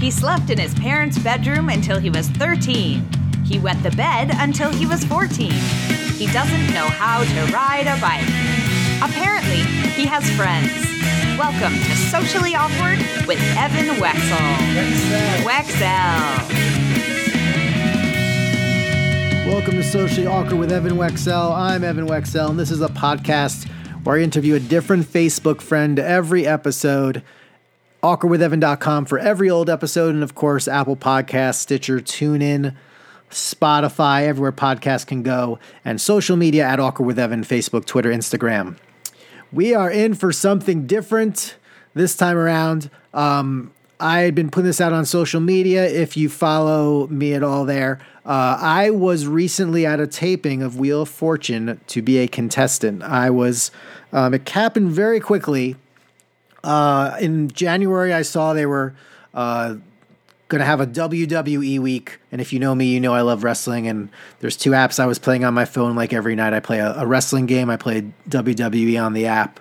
He slept in his parents' bedroom until he was 13. He wet the bed until he was 14. He doesn't know how to ride a bike. Apparently, he has friends. Welcome to Socially Awkward with Evan Wexell. Wexell. Welcome to Socially Awkward with Evan Wexell. I'm Evan Wexell, and this is a podcast where I interview a different Facebook friend every episode. AwkwardWithEvan.com for every old episode, and of course, Apple Podcast, Stitcher, TuneIn, Spotify, everywhere podcasts can go, and social media at Awkward with Evan, Facebook, Twitter, Instagram. We are in for something different this time around. Um, I had been putting this out on social media. If you follow me at all there, uh, I was recently at a taping of Wheel of Fortune to be a contestant. I was, um, it happened very quickly. Uh, in January, I saw they were uh, going to have a WWE week. And if you know me, you know I love wrestling. And there's two apps I was playing on my phone like every night. I play a, a wrestling game, I played WWE on the app.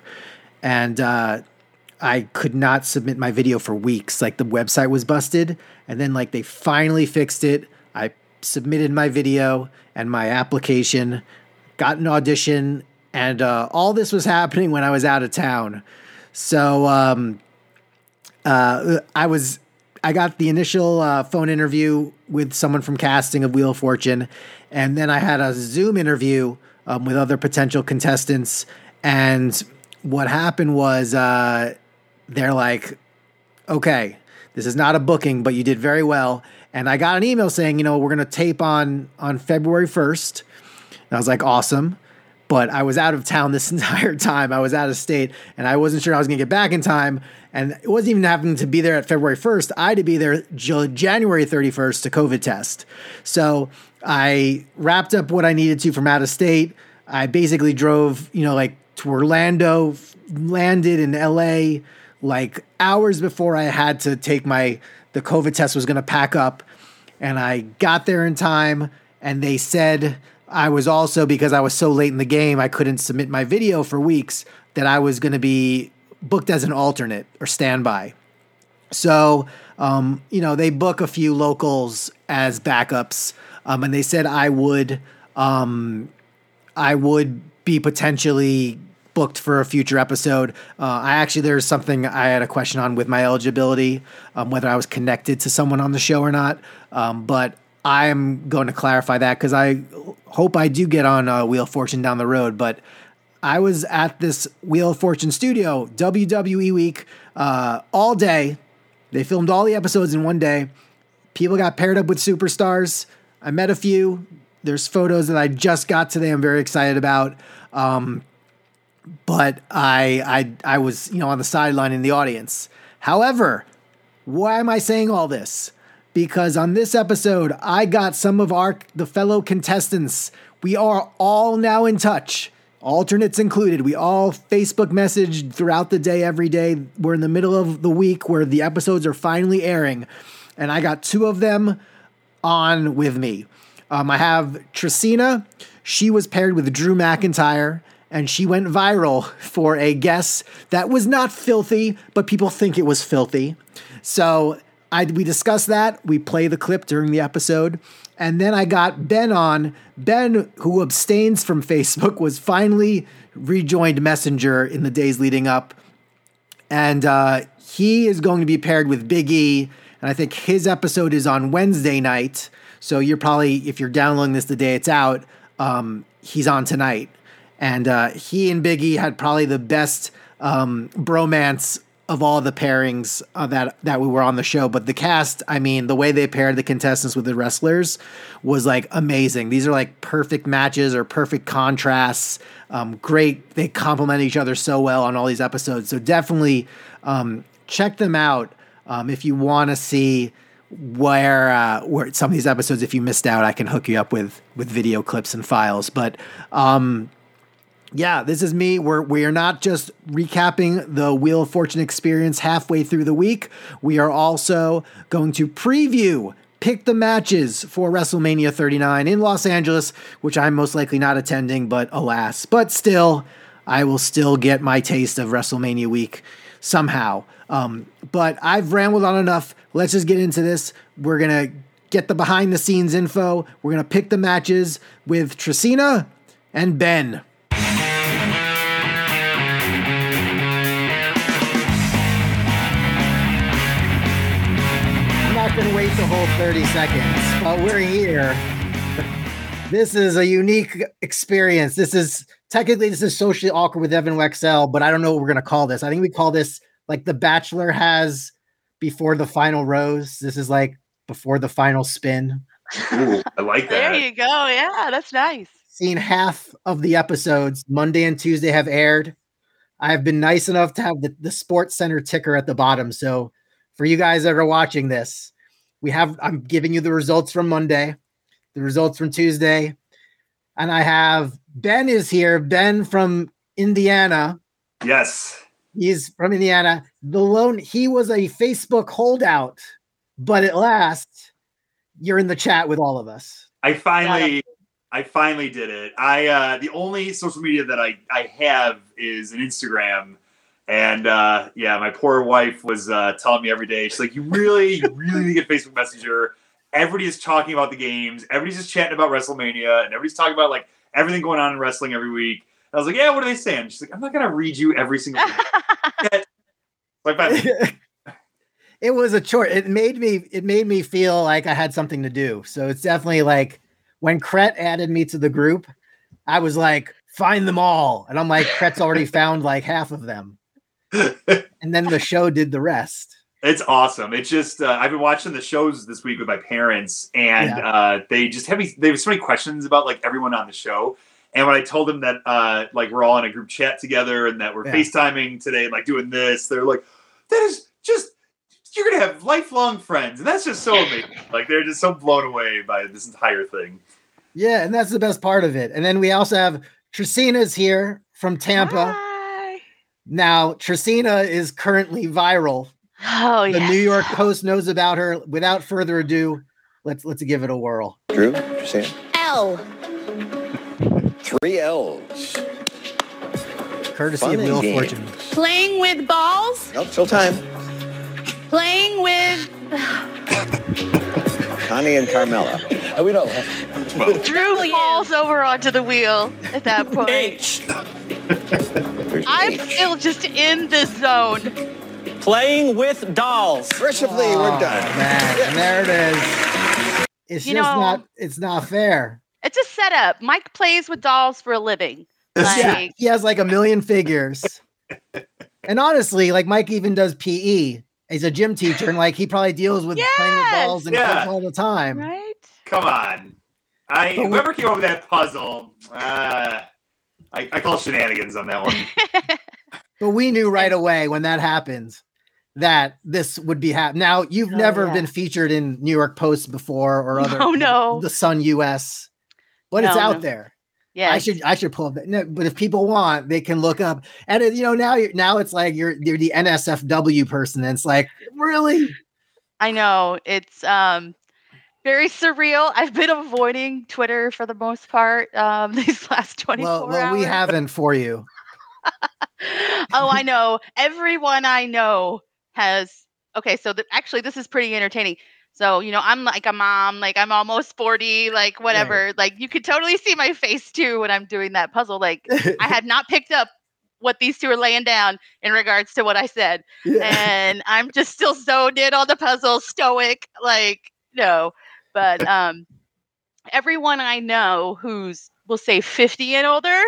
And uh, I could not submit my video for weeks. Like the website was busted. And then, like, they finally fixed it. I submitted my video and my application, got an audition. And uh, all this was happening when I was out of town. So um, uh, I was I got the initial uh, phone interview with someone from casting of Wheel of Fortune, and then I had a Zoom interview um, with other potential contestants. And what happened was uh, they're like, "Okay, this is not a booking, but you did very well." And I got an email saying, "You know, we're going to tape on on February 1st. And I was like, "Awesome." But I was out of town this entire time. I was out of state and I wasn't sure I was going to get back in time. And it wasn't even happening to be there at February 1st. I had to be there January 31st to COVID test. So I wrapped up what I needed to from out of state. I basically drove, you know, like to Orlando, landed in LA like hours before I had to take my, the COVID test was going to pack up. And I got there in time and they said, I was also because I was so late in the game, I couldn't submit my video for weeks that I was going to be booked as an alternate or standby. So, um, you know, they book a few locals as backups, um, and they said I would, um, I would be potentially booked for a future episode. Uh, I actually there's something I had a question on with my eligibility, um, whether I was connected to someone on the show or not. Um, but I am going to clarify that because I hope I do get on uh, Wheel of Fortune down the road. But I was at this Wheel of Fortune studio, WWE week, uh, all day. They filmed all the episodes in one day. People got paired up with superstars. I met a few. There's photos that I just got today. I'm very excited about. Um, but I, I, I was, you know, on the sideline in the audience. However, why am I saying all this? Because on this episode, I got some of our the fellow contestants. We are all now in touch, alternates included. We all Facebook messaged throughout the day, every day. We're in the middle of the week where the episodes are finally airing, and I got two of them on with me. Um, I have Tracina. She was paired with Drew McIntyre and she went viral for a guess that was not filthy, but people think it was filthy. So I we discussed that. We play the clip during the episode. And then I got Ben on. Ben, who abstains from Facebook, was finally rejoined Messenger in the days leading up. And uh, he is going to be paired with Big E. And I think his episode is on Wednesday night. So you're probably, if you're downloading this the day it's out, um, he's on tonight. And uh, he and Big E had probably the best um, bromance of all the pairings uh, that that we were on the show, but the cast, I mean, the way they paired the contestants with the wrestlers was like amazing. These are like perfect matches or perfect contrasts. Um, great, they complement each other so well on all these episodes. So definitely um, check them out um, if you want to see where uh, where some of these episodes. If you missed out, I can hook you up with with video clips and files. But um, yeah, this is me. We're we are not just recapping the Wheel of Fortune experience halfway through the week. We are also going to preview pick the matches for WrestleMania 39 in Los Angeles, which I'm most likely not attending, but alas. But still, I will still get my taste of WrestleMania week somehow. Um, but I've rambled on enough. Let's just get into this. We're gonna get the behind the scenes info. We're gonna pick the matches with Tracina and Ben. Not the whole 30 seconds, but we're here. This is a unique experience. This is technically this is socially awkward with Evan Wexell, but I don't know what we're gonna call this. I think we call this like The Bachelor has before the final rose. This is like before the final spin. Ooh, I like that. There you go. Yeah, that's nice. Seen half of the episodes. Monday and Tuesday have aired. I have been nice enough to have the, the Sports Center ticker at the bottom. So for you guys that are watching this, we have I'm giving you the results from Monday, the results from Tuesday, and I have Ben is here. Ben from Indiana. Yes. He's from Indiana. The lone he was a Facebook holdout, but at last you're in the chat with all of us. I finally I finally did it. I uh the only social media that I I have is an Instagram. And uh yeah, my poor wife was uh telling me every day, she's like, You really, you really need to get Facebook Messenger. Everybody is talking about the games, everybody's just chatting about WrestleMania, and everybody's talking about like everything going on in wrestling every week. And I was like, Yeah, what are they saying? She's like, I'm not gonna read you every single thing. like but it was a chore. It made me it made me feel like I had something to do. So it's definitely like when Kret added me to the group, I was like, find them all. And I'm like, Kret's already found like half of them. And then the show did the rest. It's awesome. It's just uh, I've been watching the shows this week with my parents, and Yeah. uh, they just have me. They have so many questions about like everyone on the show. And when I told them that uh, like we're all in a group chat together and that we're Yeah. FaceTiming today, like doing this, they're like, "That is just you're gonna have lifelong friends," and that's just so amazing. like they're just so blown away by this entire thing. Yeah, and that's the best part of it. And then we also have Tracina's here from Tampa. Hi. Now, Tracina is currently viral. Oh, yeah. The yeah. New York Post knows about her. Without further ado, let's let's give it a whirl. Drew, Sam. L. Three L's. Courtesy Fun of and Wheel of. Fortune. Playing with balls. Nope, still time. Playing with. Connie and Carmela. We don't. Drew falls over onto the wheel at that point. There's I'm H. still just in the zone. Playing with dolls. Mercifully, we're done. Man, and there it is. It's You just know- not. It's not fair. It's a setup. Mike plays with dolls for a living. Like, Yeah, he has like a million figures. and honestly, like Mike even does PE. He's a gym teacher, and like he probably deals with playing with balls and Yeah. kids all the time. right? Come on, I But we- whoever came up with that puzzle, uh, I, I call shenanigans on that one. But we knew right away when that happened that this would be happening. Now you've Oh, never yeah. been featured in New York Post before or other Oh no. the Sun US, but it's out no. there. Yeah. I should I should pull up that. No, but if people want, they can look up. And it, you know now you're now it's like you're you're the NSFW person. And it's like really I know it's um very surreal. I've been avoiding Twitter for the most part um these last 24 well, well hours. we haven't for you. oh, I know. Everyone I know has okay, so actually this is pretty entertaining. So, you know, I'm like a mom, like I'm almost 40, like whatever. Like you could totally see my face too when I'm doing that puzzle. Like I had not picked up what these two are laying down in regards to what I said. Yeah. and I'm just still zoned in on the puzzle, stoic, like no. But um, everyone I know who's we'll say 50 and older,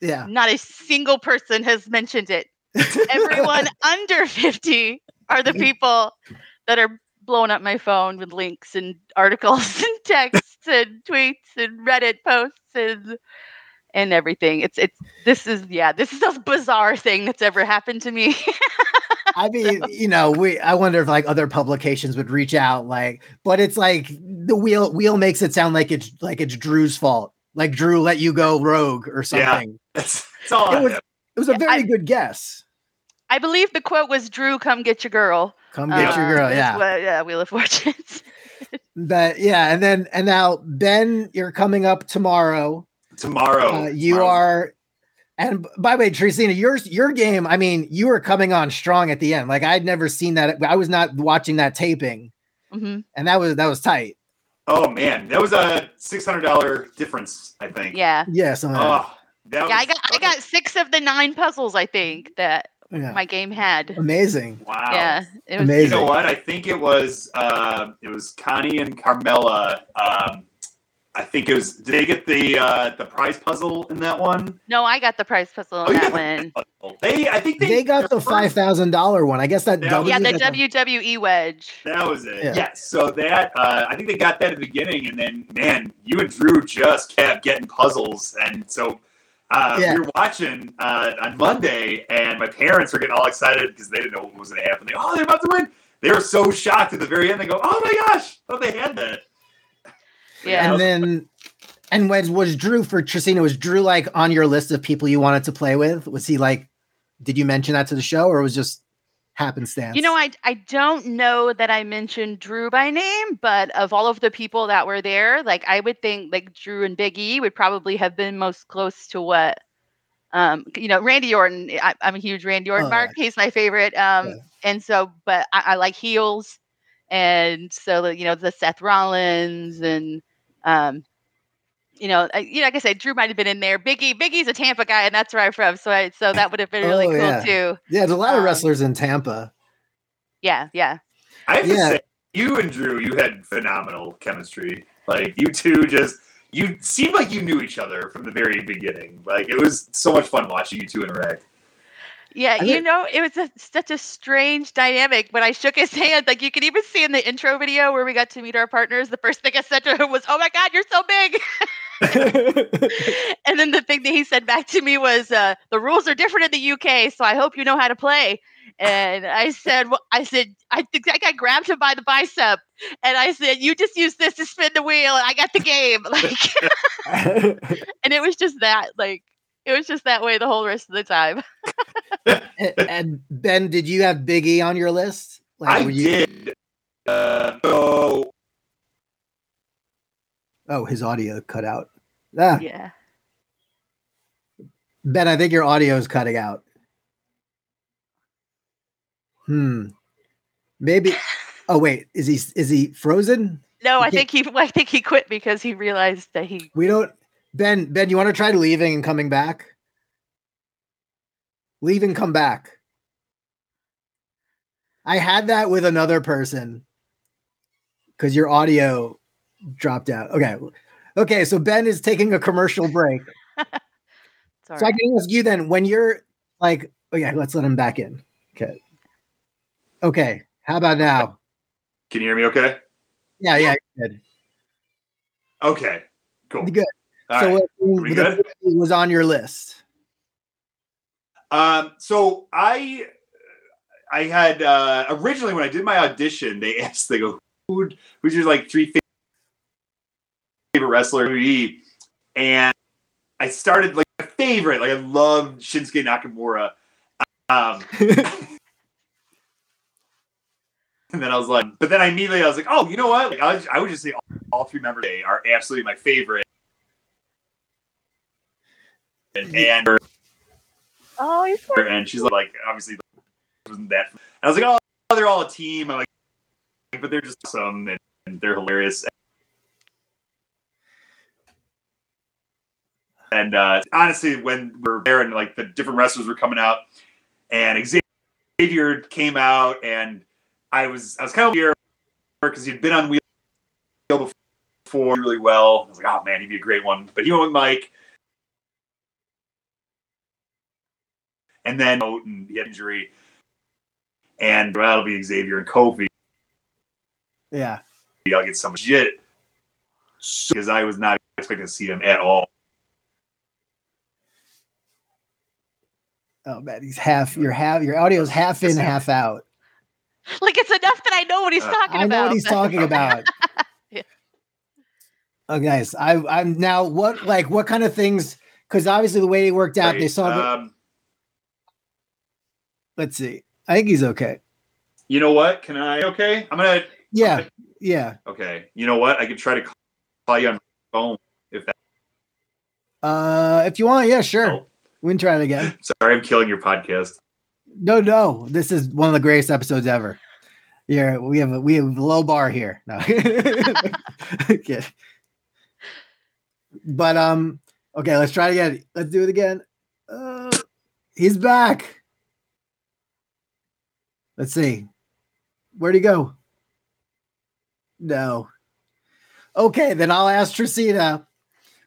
yeah. not a single person has mentioned it. Everyone under 50 are the people that are blowing up my phone with links and articles and texts and tweets and Reddit posts and and everything. It's it's this is yeah, this is a bizarre thing that's ever happened to me. I mean, you know, we I wonder if like other publications would reach out, like, but it's like the wheel wheel makes it sound like it's like it's Drew's fault. Like Drew let you go rogue or Yeah. something. That's, that's all It was- It was a very I- good guess. I believe the quote was Drew, come get your girl. Come get your Uh, girl, is yeah. what- yeah, Wheel of Fortunes. But yeah, and then and now Ben, you're coming up tomorrow. tomorrow. Uh, you Tomorrow's- are And by the way, Tracina, yours your game, I mean, you were coming on strong at the end. Like I'd never seen that. I was not watching that taping, hmm and that was that was tight. Oh man, that was a six hundred dollar difference, I think. Yeah. Yeah, so Oh, that Yeah, I got I got six of the nine puzzles I think that yeah. my game had. amazing. Wow. Yeah. It was Amazing. You know what? I think it was uh, it was Connie and Carmela. Um, I think it was. Did they get the uh, the prize puzzle in that one? No, I got the prize puzzle Oh, on that got the one. They, I think they, They got the their five first- thousand dollar one. I guess that That Yeah, the got WWE wedge. That was it. Yeah. Yes. So that uh, I think they got that at the beginning, and then man, you and Drew just kept getting puzzles, and so uh, Yeah. we were watching uh, on Monday, and my parents were getting all excited because they didn't know what was going to happen. They oh, they're about to win. They were so shocked at the very end. They go, oh my gosh, oh they had that. Yeah. And then, and when was Drew for Tracina? Was Drew like on your list of people you wanted to play with? Was he like? Did you mention that to the show, or was it just happenstance? You know, I I don't know that I mentioned Drew by name, but of all of the people that were there, like I would think like Drew and Big E would probably have been most close to what um you know, Randy Orton. I, I'm a huge Randy Orton Oh, mark. He's my favorite. Um Yeah. and so but I, I like heels. And so you know, the Seth Rollins and um you know, I, you know, like I said, Drew might have been in there. Biggie, Big E's a Tampa guy, and that's where I'm from. So, I, so that would have been really Oh, cool yeah. too. yeah, there's a lot of um, wrestlers in Tampa. Yeah, yeah. I have Yeah. to say, you and Drew, you had phenomenal chemistry. Like you two, just you seemed like you knew each other from the very beginning. Like it was so much fun watching you two interact. Yeah, I you think- know, it was a, such a strange dynamic. When I shook his hand, like you could even see in the intro video where we got to meet our partners, the first thing I said to him was, "Oh my God, you're so big!" and then the thing that he said back to me was, uh, "The rules are different in the UK, so I hope you know how to play." And I said, well, "I said I think I got grabbed him by the bicep, and I said, you just use this to spin the wheel, and I got the game." Like, and it was just that, like, it was just that way the whole rest of the time. and, and Ben, did you have Big E on your list? I were you- did. Uh, so Oh, his audio cut out. Ah, Yeah. Ben, I think your audio is cutting out. Hmm. Maybe. Oh wait, is he is he frozen? No, I think he I think he quit because he realized that he We don't. Ben, Ben, you want to try leaving and coming back? Leave and come back. I had that with another person because your audio dropped out. Okay. Okay. So Ben is taking a commercial break. sorry. So I can ask you then when you're like, okay, let's let him back in. Okay. Okay. How about now? can you hear me? Okay. Yeah. Yeah. Good. Okay. Cool. Good. All so right. what we good? was on your list. Um, so I I had uh originally when I did my audition, they asked they go, who who's your like three favorite wrestler WWE? And I started like my favorite, like I loved Shinsuke Nakamura. Um and then I was like, but then I immediately I was like, oh, you know what? Like, I, would, I would just say all, all three members are absolutely my favorite. And, and oh, he's and she's like, obviously, wasn't that. I was like, oh, they're all a team. I'm like, but they're just awesome and, and they're hilarious. And uh, honestly, when we're there and like the different wrestlers were coming out, and Xavier came out, and I was I was kind of here because he'd been on wheel before really well. I was like, oh man, he'd be a great one. But he went with Mike. and then and he had injury, and it'll be Xavier and Kofi. Yeah. I'll get some shit because I was not expecting to see him at all. Oh man, he's half. Your half. Your audio's half in, half out. like it's enough that I know what he's Uh, talking I know what he's talking about. Yeah. Oh, guys, I, I'm now what like what kind of things? Because obviously the way it worked out, they Right, saw. The, um, let's see. I think he's okay. you know what? Can I? Okay, I'm gonna. Yeah, yeah. Okay, you know what? I could try to call you on my phone if that. Uh, if you want, yeah, sure. helps. We can try it again. Sorry, I'm killing your podcast. No, no. This is one of the greatest episodes ever. Yeah, we have a, we have a low bar here. No. okay. But um, okay, let's try it again. Let's do it again. Uh, he's back. Let's see. Where'd he go? No. Okay, then I'll ask Tracina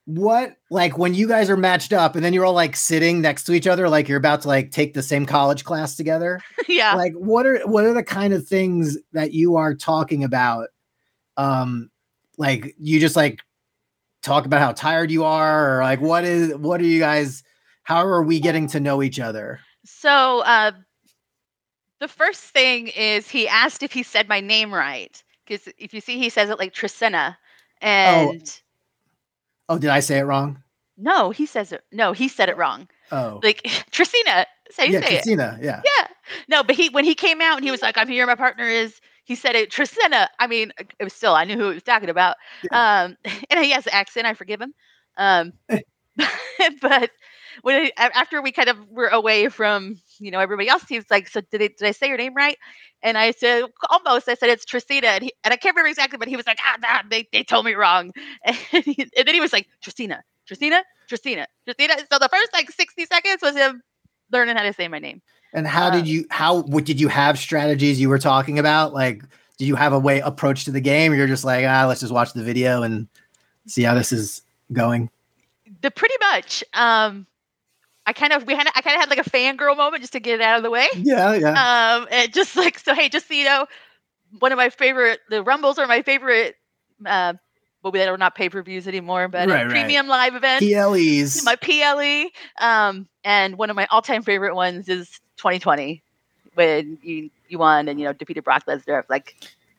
what like when you guys are matched up and then you're all like sitting next to each other like you're about to like take the same college class together yeah. like what are what are the kind of things that you are talking about um like you just like talk about how tired you are or like what is what are you guys how are we getting to know each other So uh, the first thing is he asked if he said my name right because if you see he says it like Trisena, and oh did i say it wrong no, he says it. No, he said it wrong. oh Like Trisina, say yeah say it. yeah Yeah. No, but he when he came out and he was like, "I'm here. My partner is." He said it Trisena. I mean, it was still I knew who he was talking about. Um, and he has an accent. I forgive him. Um, but when after we kind of were away from you know everybody else, he was like, "So did it, did I say your name right?" And I said, "Almost." I said it's Tracina, and, he, and I can't remember exactly, but he was like, "Ah, nah, they they told me wrong." And, he- and then he was like, "Tracina, Tracina, Tracina, Tracina." So the first like sixty seconds was him learning how to say my name. and how did uh, you how what did you have strategies you were talking about like did you have a way approach to the game or you're just like ah let's just watch the video and see how this is going the pretty much um i kind of we had i kind of had like a fangirl moment just to get it out of the way. Yeah yeah. Um and just like so hey just so you know one of my favorite the rumbles are my favorite uh well they are not pay-per-views anymore but Right, right. premium live events. Ples my ple um and one of my all-time favorite ones is 2020 when you you won and you know defeated brock lesnar. Like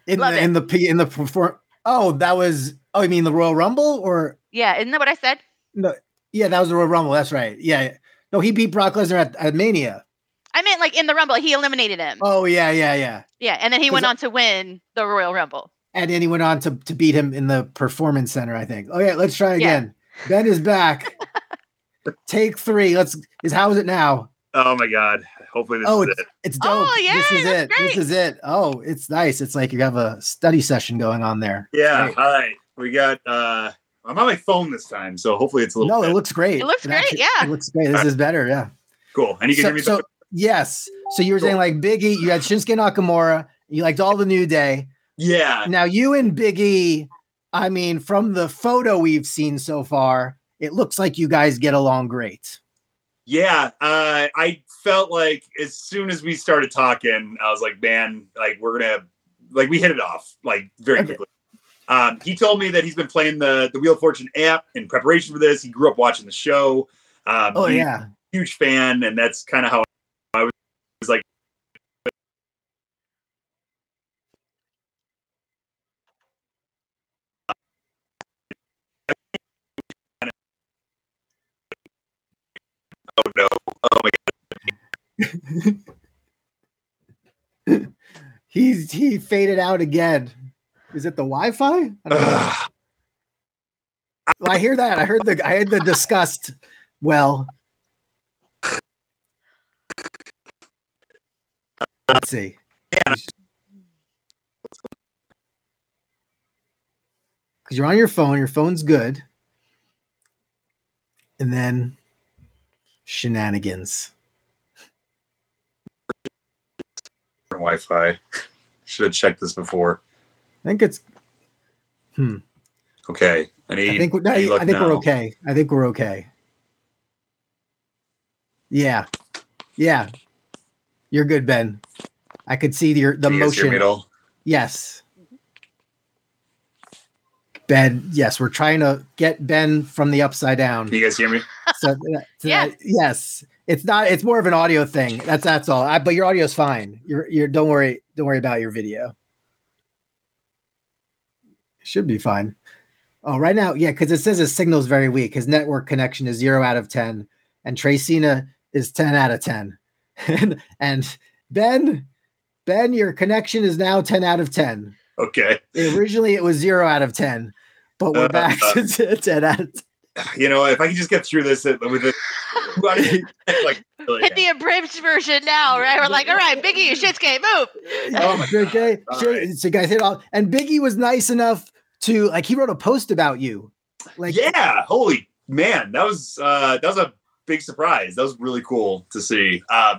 in the, in the p in the perform oh that was oh you mean the royal rumble or? Yeah isn't that what i said? No yeah that was the royal rumble that's right. Yeah no he beat brock lesnar at, at mania. I meant like in the rumble he eliminated him. Oh yeah yeah yeah. Yeah and then he went on to win the royal rumble. And then he went on to, to beat him in the performance center i think. Oh yeah let's try Yeah. again. Ben is back. Take three. Let's is how is it now? Oh my god. Hopefully this oh is it's, it. it's Oh, dope this is that's it. This is it. Oh it's nice. It's like you have a study session going on there. Yeah. Great. All right. We got uh I'm on my phone this time, so hopefully it's a little no it looks great It looks great, yeah. it looks great this is better yeah cool. And you can so, hear me so yes so you were saying like biggie you had shinsuke nakamura you liked all the new day Yeah. now you and biggie i mean from the photo we've seen so far it looks like you guys get along great Yeah, uh, I felt like as soon as we started talking, I was like, man, like we're gonna like we hit it off like very Okay. quickly. Um, he told me that he's been playing the the Wheel of Fortune app in preparation for this. He grew up watching the show. Um, oh yeah huge fan, and that's kind of how I was, was like. Oh no! Oh my god! he's he faded out again is it the wi-fi I don't know. Well, I hear that. I heard the I heard the disgust. Well, let's see. Because you're on your phone, your phone's good, and then shenanigans. Wi-Fi. Should have checked this before. I think it's. Hmm. Okay, I need. I think no, need I look think we're okay. I think we're okay. Yeah, yeah, you're good, Ben. I could see your the Can you hear me motion. at all? Yes, Ben. Yes, we're trying to get Ben from the upside down. Can you guys hear me? So, that- so Yeah. that- yes, it's not. It's more of an audio thing. That's that's all. I, but your audio's fine. You're you're. Don't worry. Don't worry about your video. Should be fine. Oh, right now, yeah, because it says his signal's very weak. His network connection is zero out of ten, and Tracina is ten out of ten. and, and Ben, Ben, your connection is now ten out of ten. Okay. Originally, it was zero out of ten, but we're uh, back to uh, 10 out of 10. you know, if I can just get through this with it, like really Hit the abridged version now, right? We're like, all right, Biggie, Shinsuke, move. Oh my okay. All So, right. so guys hit all and Biggie was nice enough to like he wrote a post about you. Like yeah, holy man, that was uh that was a big surprise. That was really cool to see. Uh,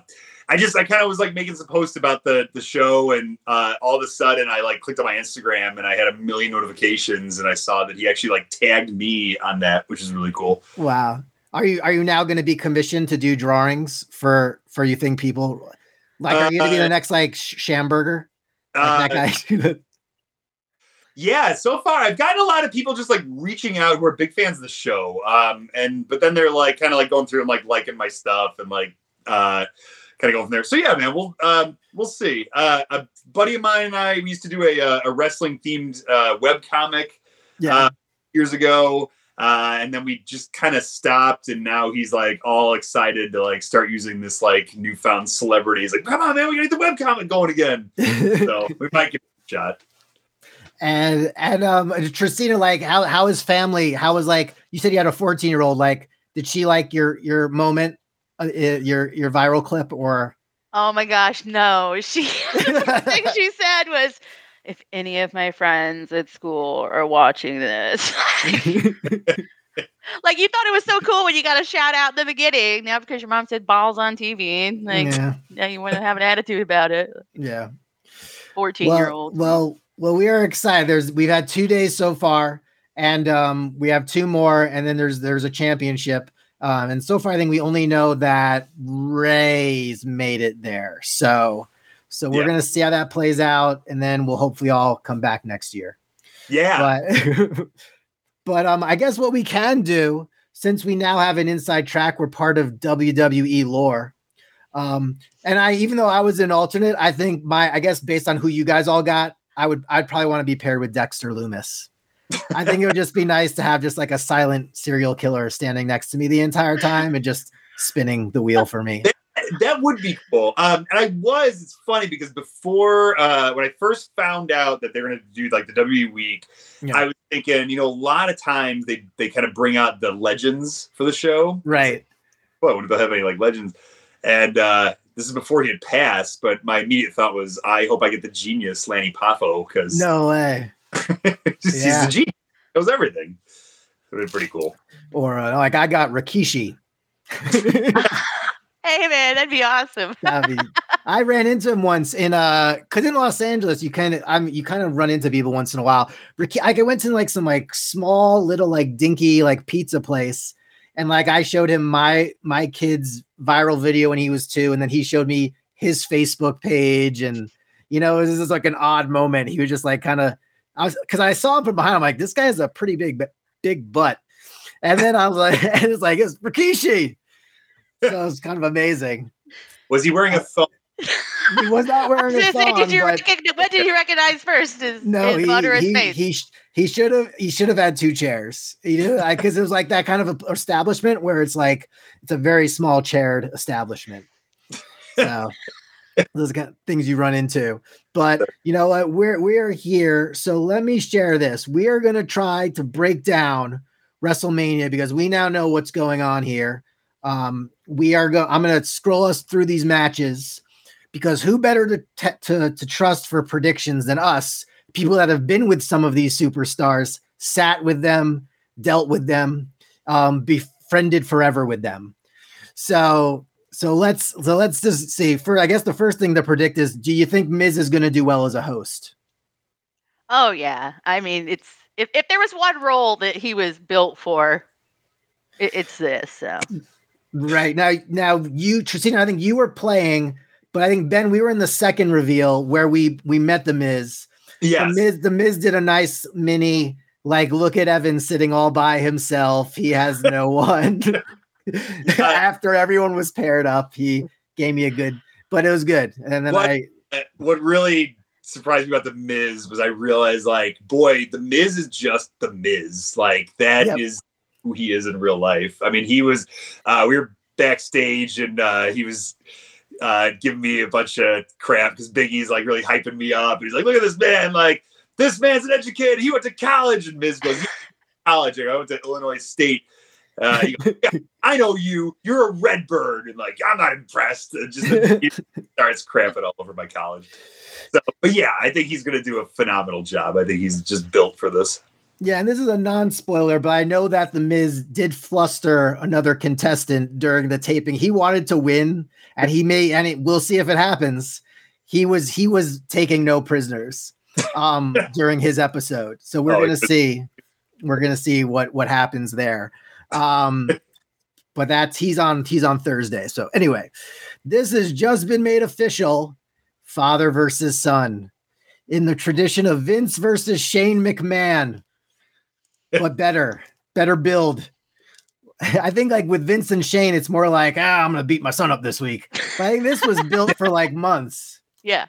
I just I kind of was like making some posts about the the show, and uh, all of a sudden I like clicked on my Instagram and I had a million notifications, and I saw that he actually like tagged me on that, which is really cool. Wow. Are you are you now going to be commissioned to do drawings for for you think people like are you going to be the Uh, next like Sh- Schamberger? Uh, that guy. yeah so far i've gotten a lot of people just like reaching out who are big fans of the show um and but then they're like kind of like going through and like liking my stuff and like uh kind of going from there so yeah man we'll um we'll see uh a buddy of mine and i we used to do a uh, a wrestling themed uh web comic yeah. uh, years ago uh, and then we just kind of stopped, and now he's like all excited to like start using this like newfound celebrity. He's like, "Come on, man, we gotta get the webcomic going again." So we might give it a shot. And and um Tracina, like how how is family? How was like you said you had a 14 year old? Like, did she like your your moment, uh, your your viral clip, or Oh my gosh, no. She the thing she said was if any of my friends at school are watching this, like you thought it was so cool when you got a shout out in the beginning. Now because your mom said balls on TV, like yeah, now you want to have an attitude about it. yeah. 14 well, year old. Well, well, we are excited. There's we've had two days so far, and um, we have two more, and then there's there's a championship. Um, and so far, I think we only know that Ray's made it there. So, so we're Yeah. gonna see how that plays out, and then we'll hopefully all come back next year. Yeah, But, but um, I guess what we can do, since we now have an inside track, we're part of WWE lore. Um, and I, even though I was an alternate, I think my, I guess based on who you guys all got, I would, I'd probably want to be paired with Dexter Lumis. I think it would just be nice to have just like a silent serial killer standing next to me the entire time and just spinning the wheel for me. that would be cool. Um, and I was. It's funny because before uh, when I first found out that they're going to do like the WWE week, Yeah. I was thinking, you know, a lot of times they they kind of bring out the legends for the show. Right. Well, what if they have any like legends? And uh, this is before he had passed, but my immediate thought was, I hope I get the genius Lanny Poffo because No way. he's Yeah. the genius, was everything. It would be pretty cool. Or uh, like I got Rikishi. hey man, that'd be awesome. That'd be- I ran into him once in uh because in Los Angeles you kind of I'm you kind of run into people once in a while. Ricky, like I went to like some like small little like dinky like pizza place, and like I showed him my my kid's viral video when he was two, and then he showed me his Facebook page, and you know it was just like an odd moment. He was just like kind of I was because I saw him from behind. I'm like, this guy has a pretty big big butt, and then I was like, and it's like it's Rikishi. So it was kind of amazing. Was he wearing a uh, thong? He was not wearing a thong, did you but recognize, what did you recognize first? His, no, his he butt or his he, he sh- he should have he should have had two chairs. He did because it was like that kind of a establishment where it's like it's a very small chaired establishment. So those kind of things you run into. But you know what? We're we're here. So let me share this. We are gonna try to break down WrestleMania because we now know what's going on here. Um, we are going. I'm gonna scroll us through these matches because who better to, te- to to trust for predictions than us? People that have been with some of these superstars, sat with them, dealt with them, um, befriended forever with them. So so let's so let's just see. For I guess the first thing to predict is: Do you think Miz is going to do well as a host? Oh yeah. I mean, it's if, if there was one role that he was built for, it, it's this. So Right now, now you, Tracina, I think you were playing, but I think Ben, we were in the second reveal where we we met the Miz. Yes. The Miz, the Miz did a nice mini, like, look at Evan sitting all by himself. He has no one. After everyone was paired up, he gave me a good, but it was good. And then What? I, Uh, what really surprised me about the Miz was I realized like, boy, the Miz is just the Miz. Like that is Yep. who he is in real life. I mean, he was uh we were backstage and uh he was uh giving me a bunch of crap because Big E's like really hyping me up. He's like, look at this man, like this man's an educated, he went to college, and Miz goes, "You went to college. I went to Illinois State. Uh, goes, "Yeah, I know you. You're a Redbird, and like I'm not impressed. And just starts crapping all over my college. So, but yeah, I think he's going to do a phenomenal job. I think he's just built for this. Yeah, and this is a non-spoiler, but I know that the Miz did fluster another contestant during the taping. He wanted to win, and he may, and it, we'll see if it happens. He was he was taking no prisoners um during his episode, so we're Oh, gonna see we're gonna see what what happens there. Um, but that's he's on he's on Thursday. So anyway, this has just been made official. Father versus son in the tradition of Vince versus Shane McMahon but better, better build. I think like with Vince and Shane, it's more like, ah, I'm gonna beat my son up this week. But I think this was built for like months. Yeah.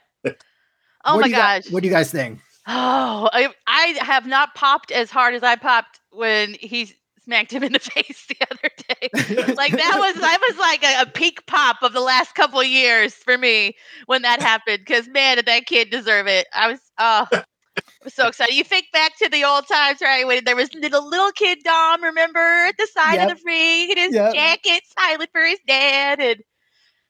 Oh What my do you gu- gosh. what do you guys think? Oh, I, I have not popped as hard as I popped when he smacked him in the face the other day. like that was that was like a, a peak pop of the last couple of years for me when that happened. Because man, did that kid deserve it? I was oh, I so excited. You think back to the old times, right? When there was little little kid Dom, remember at the side Yep. of the ring in his Yep. jacket, silent for his dad, and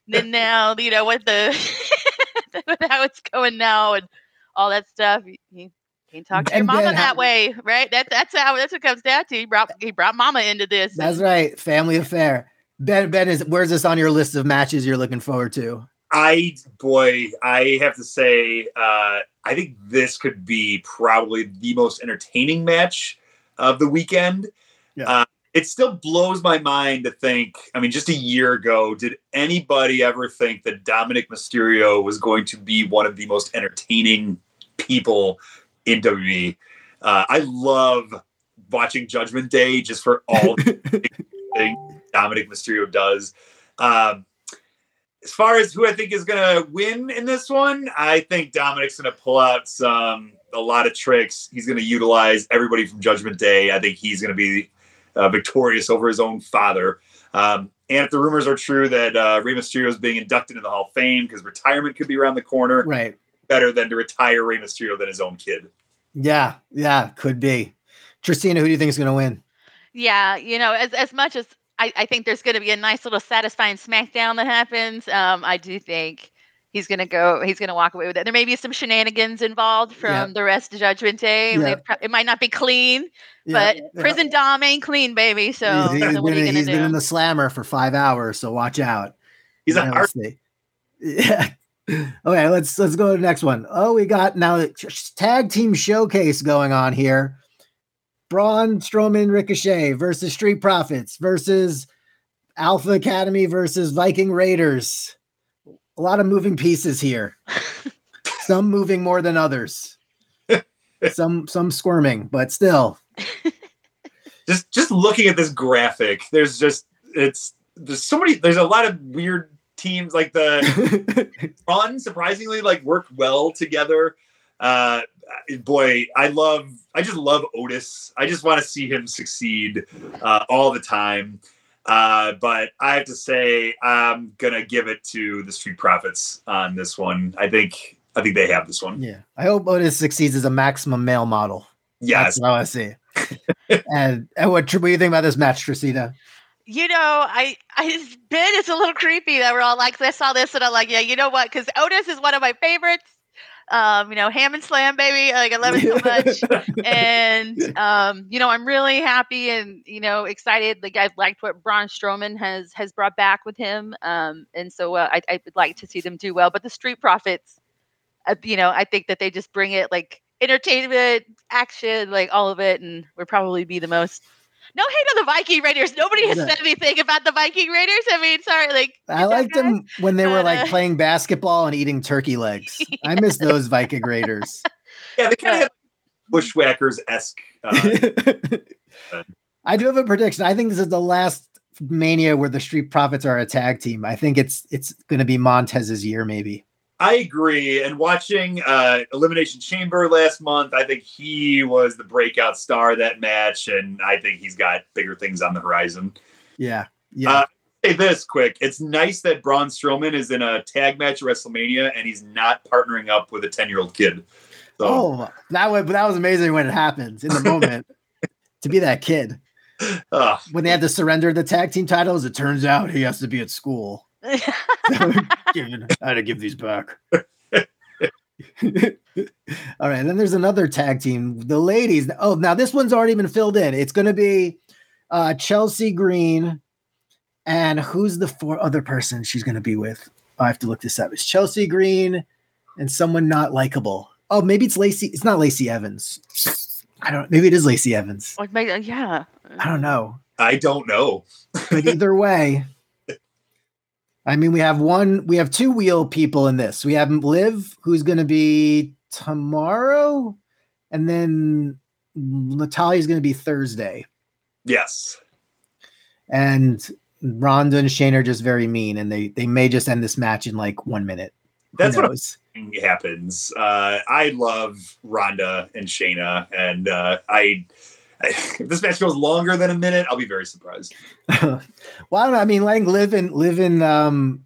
then now you know what the how it's going now and all that stuff. You, you can't talk to your And mama then that how- way, right? That that's how that's what comes down to. He brought he brought mama into this. That's right, family affair. Ben, Ben is where's this on your list of matches you're looking forward to? I boy, I have to say, uh, I think this could be probably the most entertaining match of the weekend. Yeah. Uh, it still blows my mind to think. I mean, just a year ago, did anybody ever think that Dominic Mysterio was going to be one of the most entertaining people in WWE? Uh, I love watching Judgment Day just for all the things Dominic Mysterio does. Um, as far as who I think is going to win in this one, I think Dominic's going to pull out some a lot of tricks. He's going to utilize everybody from Judgment Day. I think he's going to be uh, victorious over his own father. Um, and if the rumors are true that uh, Rey Mysterio is being inducted into the Hall of Fame because retirement could be around the corner, Right. better than to retire Rey Mysterio than his own kid. Yeah, yeah, could be. Tracina, who do you think is gonna win? Yeah, you know, as as much as I, I think there's going to be a nice little satisfying SmackDown that happens, um, I do think he's going to go. He's going to walk away with it. There may be some shenanigans involved from Yeah. the rest of Judgment Day. Yeah. Pro- It might not be clean, Yeah, but yeah. Prison Dom ain't clean, baby. So, he's, he's so what are been, you he's going been in the slammer for five hours, so watch out. He's a Yeah, hard let's. Yeah. Okay, let's let's go to the next one. Oh, we got now tag team showcase going on here. Braun Strowman Ricochet versus Street Profits versus Alpha Academy versus Viking Raiders. A lot of moving pieces here. some moving more than others. some some squirming, but still. just just looking at this graphic, there's just it's there's so many there's a lot of weird teams like the run surprisingly like worked well together. Uh boy, I love I just love Otis. I just want to see him succeed uh, all the time. Uh, but I have to say I'm gonna give it to the Street Profits on this one. I think I think they have this one. yeah. I hope Otis succeeds as a maximum male model. Yes. That's what I see. and, and what, what do you think about this match, Tracina? you know, I, I, Ben, it's a little creepy that we're all like, I saw this and I'm like, yeah, you know what? Because Otis is one of my favorites. Um, you know, Ham and Slam, baby. Like, I love it so much. and um, you know, I'm really happy and you know excited. Like I've liked what Braun Strowman has has brought back with him, um, and so uh, I, I would like to see them do well. But the Street Profits, uh, you know, I think that they just bring it like entertainment, action, like all of it, and would probably be the most. No hate on the Viking Raiders. Nobody has Yeah. said anything about the Viking Raiders. I mean, sorry, like I liked them when they were But, like uh, playing basketball and eating turkey legs. I miss those Viking Raiders. Yeah, they kind of have bushwhackers esque. Uh, I do have a prediction. I think this is the last mania where the Street Profits are a tag team. I think it's it's going to be Montez's year, maybe. I agree. And watching uh, Elimination Chamber last month, I think he was the breakout star of that match, and I think he's got bigger things on the horizon. Yeah, yeah. Uh, Say this quick: It's nice that Braun Strowman is in a tag match at WrestleMania, and he's not partnering up with a ten-year-old kid. So oh, that was that was amazing when it happens in the moment to be that kid. Ugh. when they had to surrender the tag team titles, it turns out he has to be at school. Given- I had to give these back. All right, and then there's another tag team, the ladies. Oh, now this one's already been filled in. It's going to be uh, Chelsea Green, and who's the four other person she's going to be with? Oh, I have to look this up. It's Chelsea Green and someone not likable. Oh, maybe it's Lacey. It's not Lacey Evans. I don't. Maybe it is Lacey Evans. Like, my- yeah. I don't know. I don't know. but either way i mean we have one we have two wheel people in this we have liv who's going to be tomorrow and then Natalya's going to be thursday Yes. and ronda and shane are just very mean and they they may just end this match in like one minute That's what happens. Uh, I love Ronda and Shayna, and uh, I if this match goes longer than a minute, I'll be very surprised. well i don't know i mean like live in live in um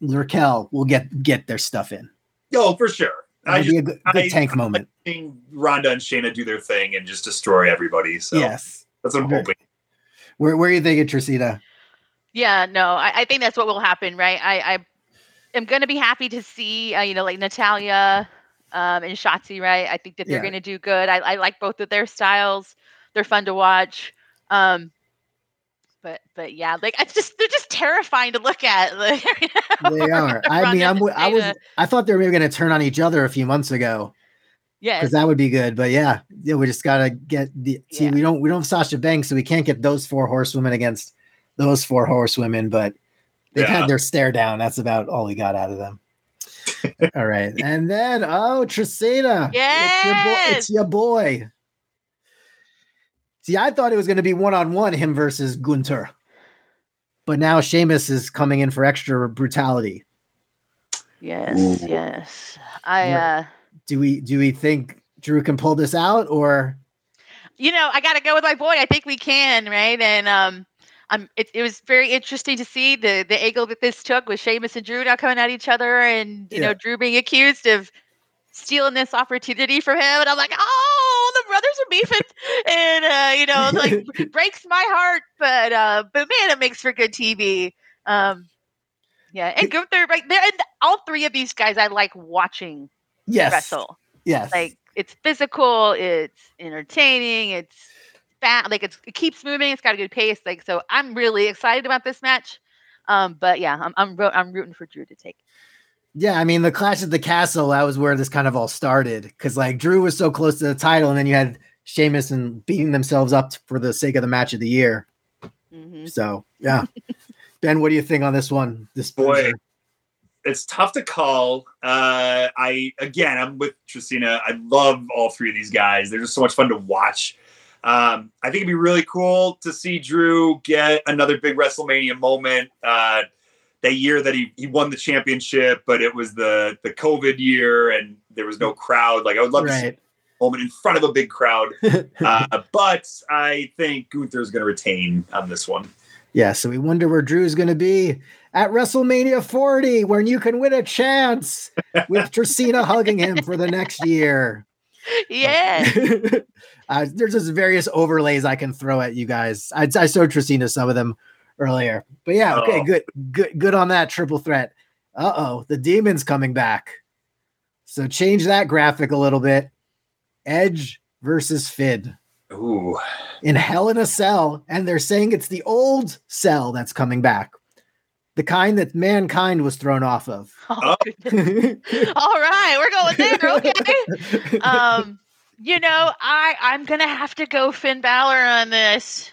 raquel will get get their stuff in Oh, for sure. I It'll just be a good, good I- tank moment think Ronda and Shayna do their thing and just destroy everybody. So yes that's what I'm hoping. where, where are you thinking Tracina? Yeah, no, I, I think that's what will happen, right? I, I am going to be happy to see, uh, you know, like Natalya um, and Shotzi, right? I think that they're Yeah. going to do good. I, I like both of their styles. They're fun to watch. Um, but but yeah, like it's just they're just terrifying to look at. Like, They are. I mean, I'm, I was, Shayna. I thought they were maybe going to turn on each other a few months ago Yeah, because that would be good. But yeah, yeah, we just got to get the. See, Yeah. we don't, we don't have Sasha Banks, so we can't get those four horsewomen against those four horsewomen. But they've Yeah. had their stare down. That's about all we got out of them. all right, and then oh, Tracina, it's your boy. Yes! It's your boy. See, I thought it was going to be one on one him versus Gunther, but now Sheamus is coming in for extra brutality. yes, Ooh. yes. I uh, do we do we think Drew can pull this out or you know, I got to go with my boy. I think we can, right? And um, I'm. It, it was very interesting to see the the angle that this took with Sheamus and Drew now coming at each other, and you Yeah. know, Drew being accused of stealing this opportunity from him, and I'm like, oh, the brothers are beefing, and uh, you know, like breaks my heart, but uh, but man, it makes for good TV. Um, yeah, and Gunther right there, and all three of these guys I like watching yes. wrestle. Yes. Like it's physical it's entertaining it's fat like it's, it keeps moving it's got a good pace like so i'm really excited about this match. Um but yeah i'm i'm, ro- I'm rooting for drew to take yeah I mean the clash at the castle that was where this kind of all started because like Drew was so close to the title and then you had Sheamus and beating themselves up for the sake of the match of the year hmm so yeah Ben what do you think on this one this Boy. It's tough to call. Uh, I again, I'm with Tracina. I love all three of these guys. They're just so much fun to watch. Um, I think it'd be really cool to see Drew get another big WrestleMania moment. Uh, that year that he, he won the championship, but it was the the COVID year and there was no crowd. Like I would love to see right a moment in front of a big crowd. Uh, but I think Gunther is going to retain on this one. yeah so we wonder where Drew is going to be at WrestleMania 40 when you can win a chance with Tracina hugging him for the next year yeah uh, there's just various overlays I can throw at you guys. I, I showed Tracina some of them earlier, but yeah, okay, Oh. good, good, good on that triple threat. Uh oh, the demon's coming back. So change that graphic a little bit. Edge versus Fid Ooh, in Hell in a Cell, and they're saying it's the old cell that's coming back, the kind that mankind was thrown off of. oh, all right we're going there okay um you know i i'm gonna have to go finn Balor on this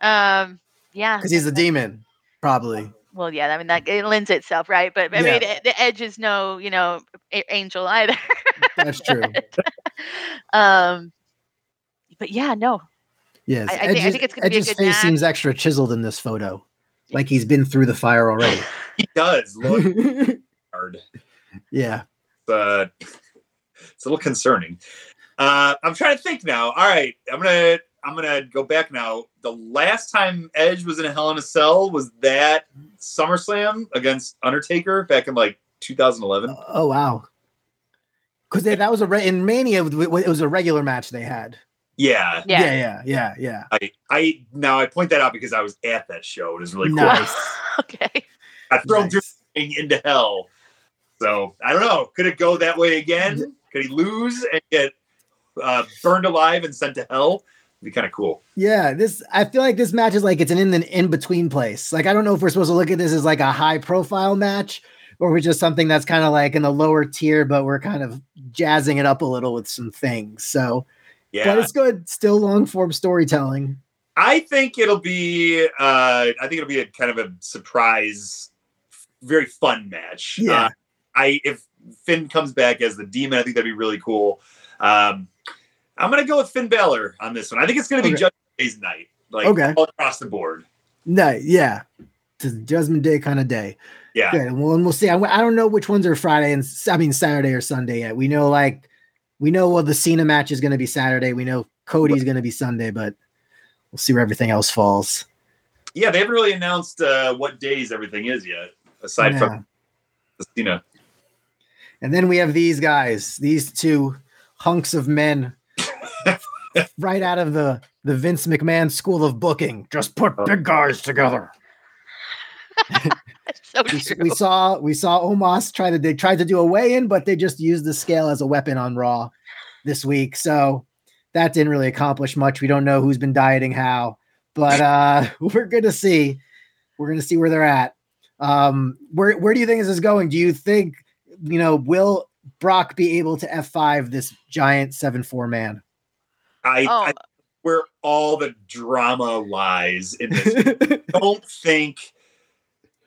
um yeah because he's a demon, probably. Well, yeah, I mean that it lends itself, right? But I Yeah. mean, the- the Edge is no, you know, a- angel either. That's true. um, but yeah, no, Yes, I- I think- I think it's gonna be a Edge's good face match. seems extra chiseled in this photo, like he's been through the fire already. he does look hard. yeah, but it's a little concerning. Uh, I'm trying to think now. All right, I'm gonna I'm gonna go back now. The last time Edge was in a Hell in a Cell was that SummerSlam against Undertaker back in like 2011. Oh wow, because that was a re- in Mania. It was a regular match they had. Yeah. Yeah. yeah, yeah, yeah, yeah. I, I now I point that out because I was at that show. It was really cool. Nice. Okay. I thrown Nice. Drew into hell. So I don't know. Could it go that way again? Could he lose and get uh, burned alive and sent to hell? Be kind of cool. Yeah, this I feel like this match is like it's an in the in between place. Like I don't know if we're supposed to look at this as like a high profile match or we're just something that's kind of like in the lower tier, but we're kind of jazzing it up a little with some things. So, Yeah. but it's good. Still long form storytelling. I think it'll be. Uh, I think it'll be a kind of a surprise, very fun match. Yeah. Uh, I if Finn comes back as the demon, I think that'd be really cool. Um, I'm gonna go with Finn Balor on this one. I think it's gonna be Okay. Judgment Day's night, like Okay. all across the board. No, yeah, it's a Judgment Day kind of day. Yeah. Good. Well, and we'll see. I, I don't know which ones are Friday and I mean Saturday or Sunday yet. We know like we know well the Cena match is going to be Saturday. We know Cody's going to be Sunday, but we'll see where everything else falls. Yeah, they haven't really announced uh, what days everything is yet, aside Yeah. from the Cena. And then we have these guys, these two hunks of men, right out of the the Vince McMahon school of booking. Just put big guys together. so We, true. we saw we saw Omos try to they tried to do a weigh in, but they just used the scale as a weapon on Raw this week. So that didn't really accomplish much. We don't know who's been dieting how, but uh we're gonna see. We're gonna see where they're at. Um, where where do you think this is going? Do you think you know will Brock be able to F5 this giant 7-4 man? I, Oh. I where all the drama lies in this. don't think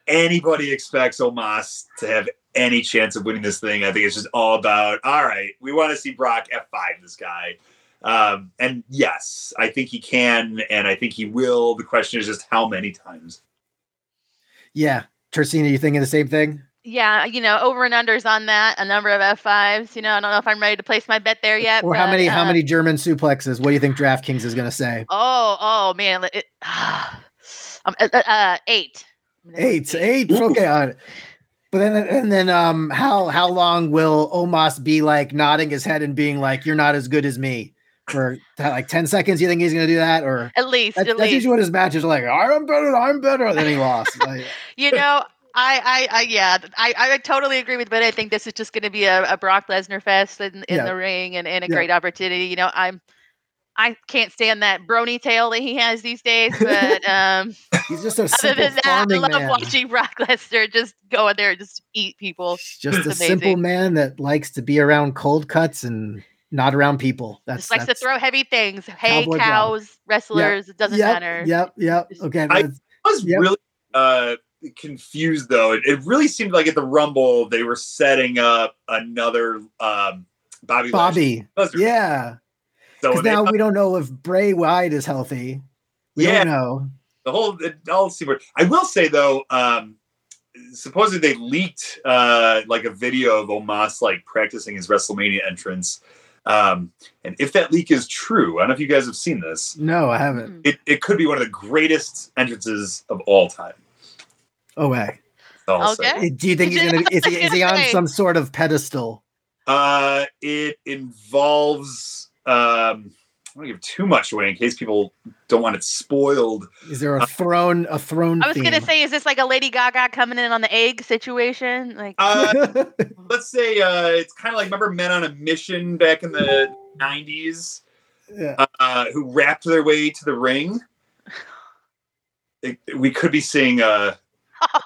anybody expects Omos to have any chance of winning this thing. I think it's just all about, all right, we want to see Brock F5 this guy. Um, and yes, I think he can, and I think he will. The question is just how many times. yeah. Tracina, you thinking the same thing? Yeah, you know, over and unders on that, a number of F5s. You know, I don't know if I'm ready to place my bet there yet. Or how but, many how uh, many German suplexes? What do you think DraftKings is gonna say? Oh, oh man, it, um, uh, uh, uh, eight. Eight, eight. Okay, on. But then, and then, um, how how long will Omos be like nodding his head and being like, "You're not as good as me," for like ten seconds? You think he's gonna do that, or At least, that, at that's least. usually what his matches are like? I'm better, I'm better. Then he lost. Like, you know, I, I, I, yeah, I, I totally agree with, but I think this is just going to be a, a Brock Lesnar fest in, in Yeah. the ring and, and a Yeah. great opportunity. You know, I'm, I can't stand that brony tail that he has these days, but um, he's just a other simple than that, I love man. watching Brock Lesnar just go in there and just eat people. Just a It's simple man that likes to be around cold cuts and not around people. That's Just likes to throw heavy things. Hay, Cowboy Bob. cows, wrestlers, it doesn't yep, matter. Yep, yep. Okay, I- I was Yep. really uh, confused though. It, it really seemed like at the Rumble they were setting up another um, Bobby. Bobby. Lashley. Yeah, So because they- now we don't know if Bray Wyatt is healthy. We Yeah. don't know. the whole it all seemed weird. I will say though, um, supposedly they leaked uh, like a video of Omos like practicing his WrestleMania entrance. Um, and if that leak is true, I don't know if you guys have seen this. No, I haven't. Mm. It, it could be one of the greatest entrances of all time. Oh, way. I'll. Okay. Do you think he's gonna? Is he, is he on some sort of pedestal? Uh, it involves. Um, I don't want to give too much away in case people don't want it spoiled. Is there a throne? A throne? I was gonna say, is this like a Lady Gaga coming in on the egg situation? Like, Uh, let's say uh, it's kind of like remember Men on a Mission back in the '90s. yeah. uh, who rapped their way to the ring. It- we could be seeing uh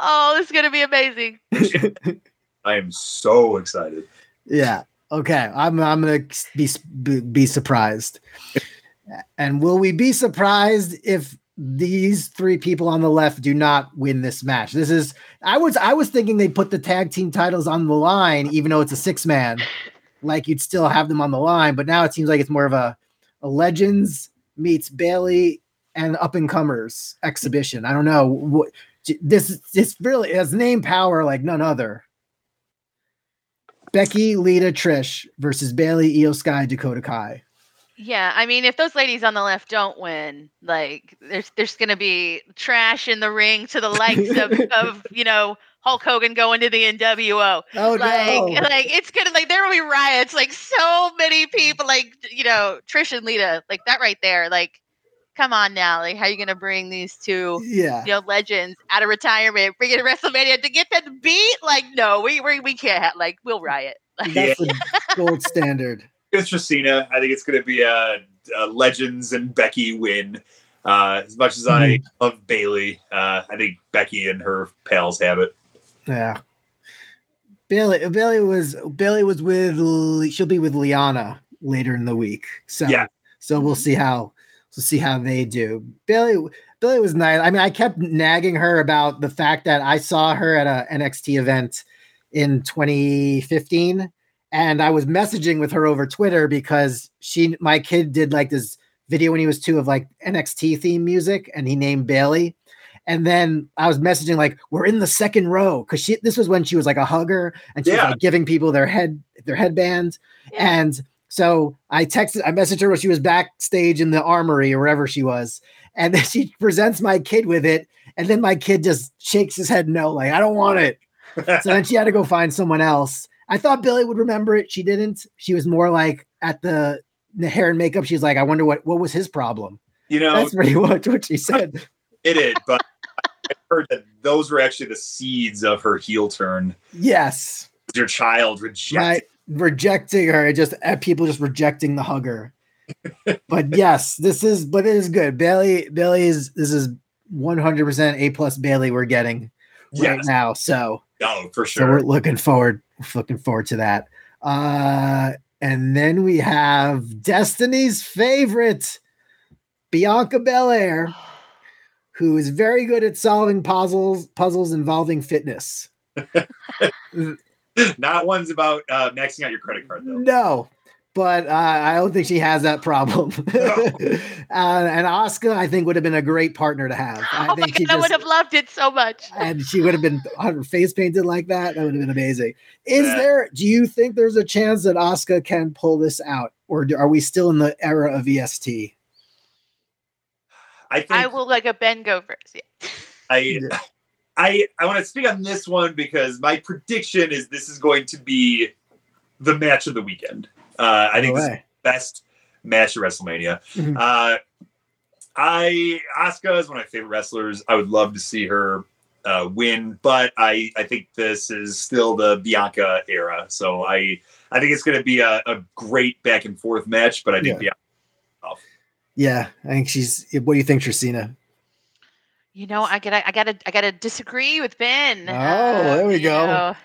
oh, this is gonna be amazing. I am so excited. Yeah. Okay. I'm. I'm gonna be be, be surprised. And will we be surprised if these three people on the left do not win this match? This is. I was. I was thinking they put the tag team titles on the line, even though it's a six man. Like you'd still have them on the line, but now it seems like it's more of a, a legends meets Bayley and up and comers exhibition. I don't know what this. This really has name power like none other. Becky, Lita, Trish versus Bayley, Iyo Sky, Dakota Kai. Yeah, I mean, if those ladies on the left don't win, like, there's there's gonna be trash in the ring to the likes of of you know Hulk Hogan going to the NWO. Oh like, no! like it's gonna like there will be riots. Like so many people, like you know Trish and Lita, like that right there. Like, come on now, like how are you gonna bring these two? yeah, You know, legends out of retirement, bring it to WrestleMania to get them beat. Like, no, we we, we can't. Have, like, we'll riot. Like, that's the gold standard. It's Christina. I think it's going to be a, a Legends and Becky win. Uh, as much as I love Bayley, uh, I think Becky and her pals have it. Yeah. Bayley Bayley was Bayley was with she'll be with Liana later in the week. So Yeah. so we'll see how we'll see how they do. Bayley Bayley was nice. I mean, I kept nagging her about the fact that I saw her at a NXT event in 2015 and I was messaging with her over Twitter because she my kid did like this video when he was 2 of like NXT theme music and he named Bayley and then I was messaging like, "We're in the second row," because she. This was when she was like a hugger, and she Yeah. was like giving people their head their headbands. Yeah. And so I texted, I messaged her when she was backstage in the armory or wherever she was, and then she presents my kid with it, and then my kid just shakes his head no, like I don't want it. So then she had to go find someone else. I thought Bayley would remember it. She didn't. She was more like at the, the hair and makeup. She's like, I wonder what what was his problem. You know, That's pretty much what she said. it is, but I heard that those were actually the seeds of her heel turn. Yes. Your child rejected. Rejecting her just uh, people just rejecting the hugger. But yes this is but it is good. Bayley Bayley is this is 100% a plus Bayley we're getting right Yes. now so. Oh, for sure. so we're looking forward looking forward to that. Uh and then we have destiny's favorite bianca belair who is very good at solving puzzles puzzles involving fitness Not one's about uh, maxing out your credit card, though. No, but uh, I don't think she has that problem. uh, and Asuka, I think, would have been a great partner to have. I oh my think she god, I would have loved it so much. and she would have been her face painted like that. That would have been amazing. Is Yeah. there? Do you think there's a chance that Asuka can pull this out, or do, are we still in the era of EST? I think I will like a Ben go first. Yeah. I Yeah. I I want to speak on this one because my prediction is this is going to be the match of the weekend. Uh, I think No this is the best match of WrestleMania. Mhm. Uh, I Asuka is one of my favorite wrestlers. I would love to see her uh, win, but I I think this is still the Bianca era. So I I think it's going to be a, a great back and forth match. But I think Bianca. Yeah, I think she's. What do you think, Trisina? You know, I gotta, I gotta, I gotta disagree with Ben. Oh, there we go. know,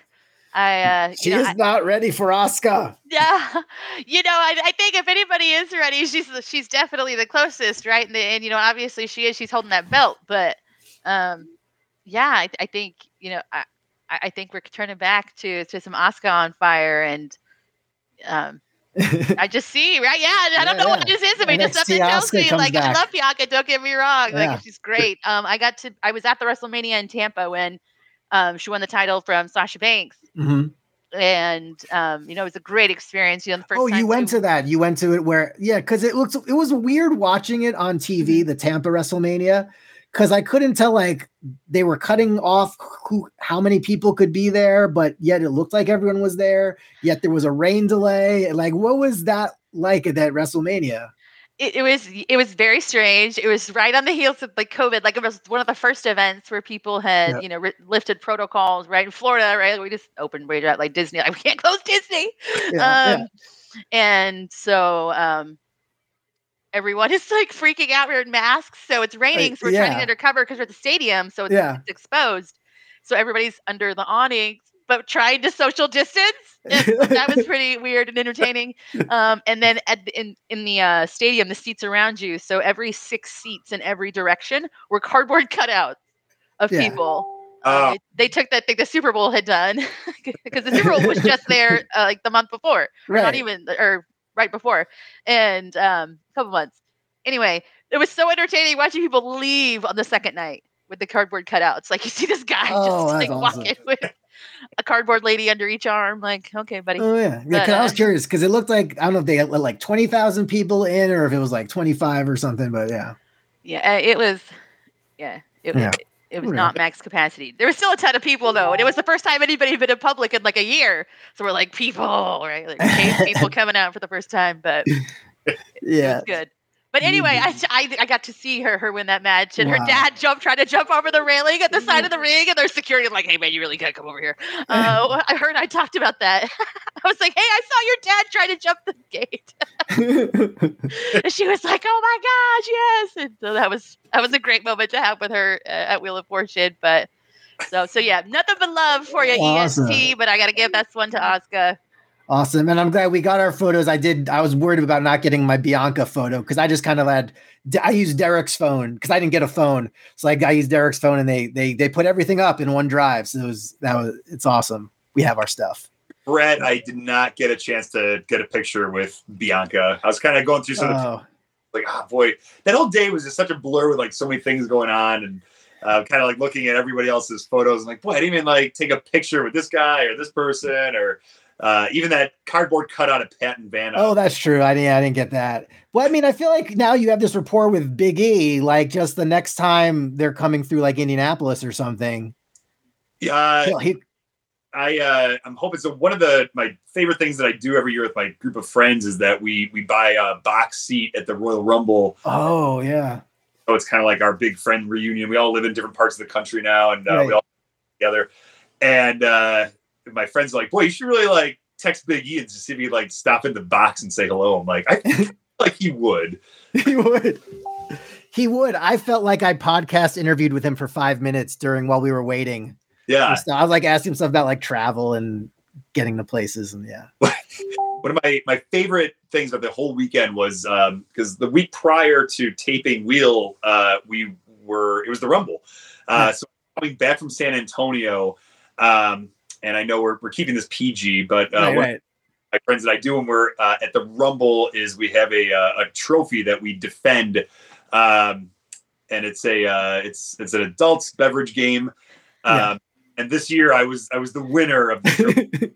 I, uh, She you know, is I- not ready for Asuka. yeah, you know, I, I think if anybody is ready, she's she's definitely the closest, right? And, the, and you know, obviously she is. She's holding that belt, but um, yeah, I, I think you know, I, I I think we're turning back to to some Asuka on fire, and um, I just see, right? Yeah, I don't Yeah, know what yeah. this is. I mean, just something tells me like back. I love Bianca. Don't get me wrong, Yeah. like she's great. Um, I got to, I was at the WrestleMania in Tampa when um she won the title from Sasha Banks, Mhm. and um, you know, it was a great experience. You know, the first Oh, you went to that. You went to it where, yeah, because it looks it was weird watching it on Mm-hmm. TV, the Tampa WrestleMania, because I couldn't tell like they were cutting off who how many people could be there, but yet it looked like everyone was there. Yet there was a rain delay. Like, what was that like at that WrestleMania? it, it was it was very strange. It was right on the heels of like COVID. Like it was one of the first events where people had Yeah. you know ri- lifted protocols. Right in Florida, right? We just opened right at like Disney. Like we can't close Disney. Yeah, um, and so um, everyone is like freaking out. We're in masks, so it's raining. So we're trying to yeah. get undercover because we're at the stadium, so it's, Yeah. it's exposed. So everybody's under the awning, but trying to social distance. That was pretty weird and entertaining. Um, and then at the, in in the uh, stadium, the seats around you, so every six seats in every direction were cardboard cutouts of Yeah. people. Oh. Um, they, they took that thing the Super Bowl had done because the Super Bowl was just there uh, like the month before, or not even or right before, and um, a couple months. Anyway, it was so entertaining watching people leave on the second night with the cardboard cutouts. Like you see this guy Oh, just like awesome. walking with a cardboard lady under each arm. Like, okay, buddy. Oh yeah, yeah. 'cause I was Uh, curious because it looked like I don't know if they had like twenty thousand people in or if it was like twenty five or something. But yeah, Yeah, uh, it was. Yeah, it, Yeah. It was not max capacity. There was still a ton of people though, and it was the first time anybody had been in public in like a year. So we're like people, right? Like people coming out for the first time, but Yeah. good. But anyway, I, I I got to see her her win that match, and Wow. her dad jumped trying to jump over the railing at the side of the ring, and their security like, "Hey man, you really gotta come over here." Uh, I heard I talked about that. I was like, "Hey, I saw your dad trying to jump the gate," and she was like, "Oh my gosh, yes!" And so that was that was a great moment to have with her uh, at Wheel of Fortune. But so so yeah, nothing but love for you, Awesome. EST. But I gotta give this one to Asuka. Awesome. And I'm glad we got our photos. I did. I was worried about not getting my Bianca photo because I just kind of had, I used Derek's phone because I didn't get a phone. So like I used Derek's phone and they, they, they put everything up in one drive. So it was, that was, it's awesome. We have our stuff. Brett, I did not get a chance to get a picture with Bianca. I was kind of going through some of the Oh, like, oh boy, that whole day was just such a blur with like so many things going on and uh, kind of like looking at everybody else's photos and like, boy, I didn't even like take a picture with this guy or this person or uh, even that cardboard cutout of Pat and Vanna. oh, that's true. I didn't, I didn't get that. Well, I mean, I feel like now you have this rapport with Big E, like just the next time they're coming through like Indianapolis or something. uh, he- I uh, I'm hoping so. One of the my favorite things that I do every year with my group of friends is that we we buy a box seat at the Royal Rumble. oh yeah. So it's kind of like our big friend reunion. We all live in different parts of the country now, and uh, Right. we all together. And uh, my friends are like, "Boy, you should really like text Big E and just see if he like stop in the box and say hello." I'm like, I like he would. he would. He would. I felt like I podcast interviewed with him for five minutes during while we were waiting. Yeah. So I was like asking him stuff about like travel and getting to places and yeah. One of my my favorite things of the whole weekend was because the week prior to taping Wheel, uh, we were it was the Rumble. Uh, So coming back from San Antonio, um, and I know we're we're keeping this PG, but uh, right, right. my friends that I do when we're uh, at the Rumble is we have a uh, a trophy that we defend, um, and it's a uh, it's it's an adults beverage game. Um, Yeah. And this year I was I was the winner of the trophy.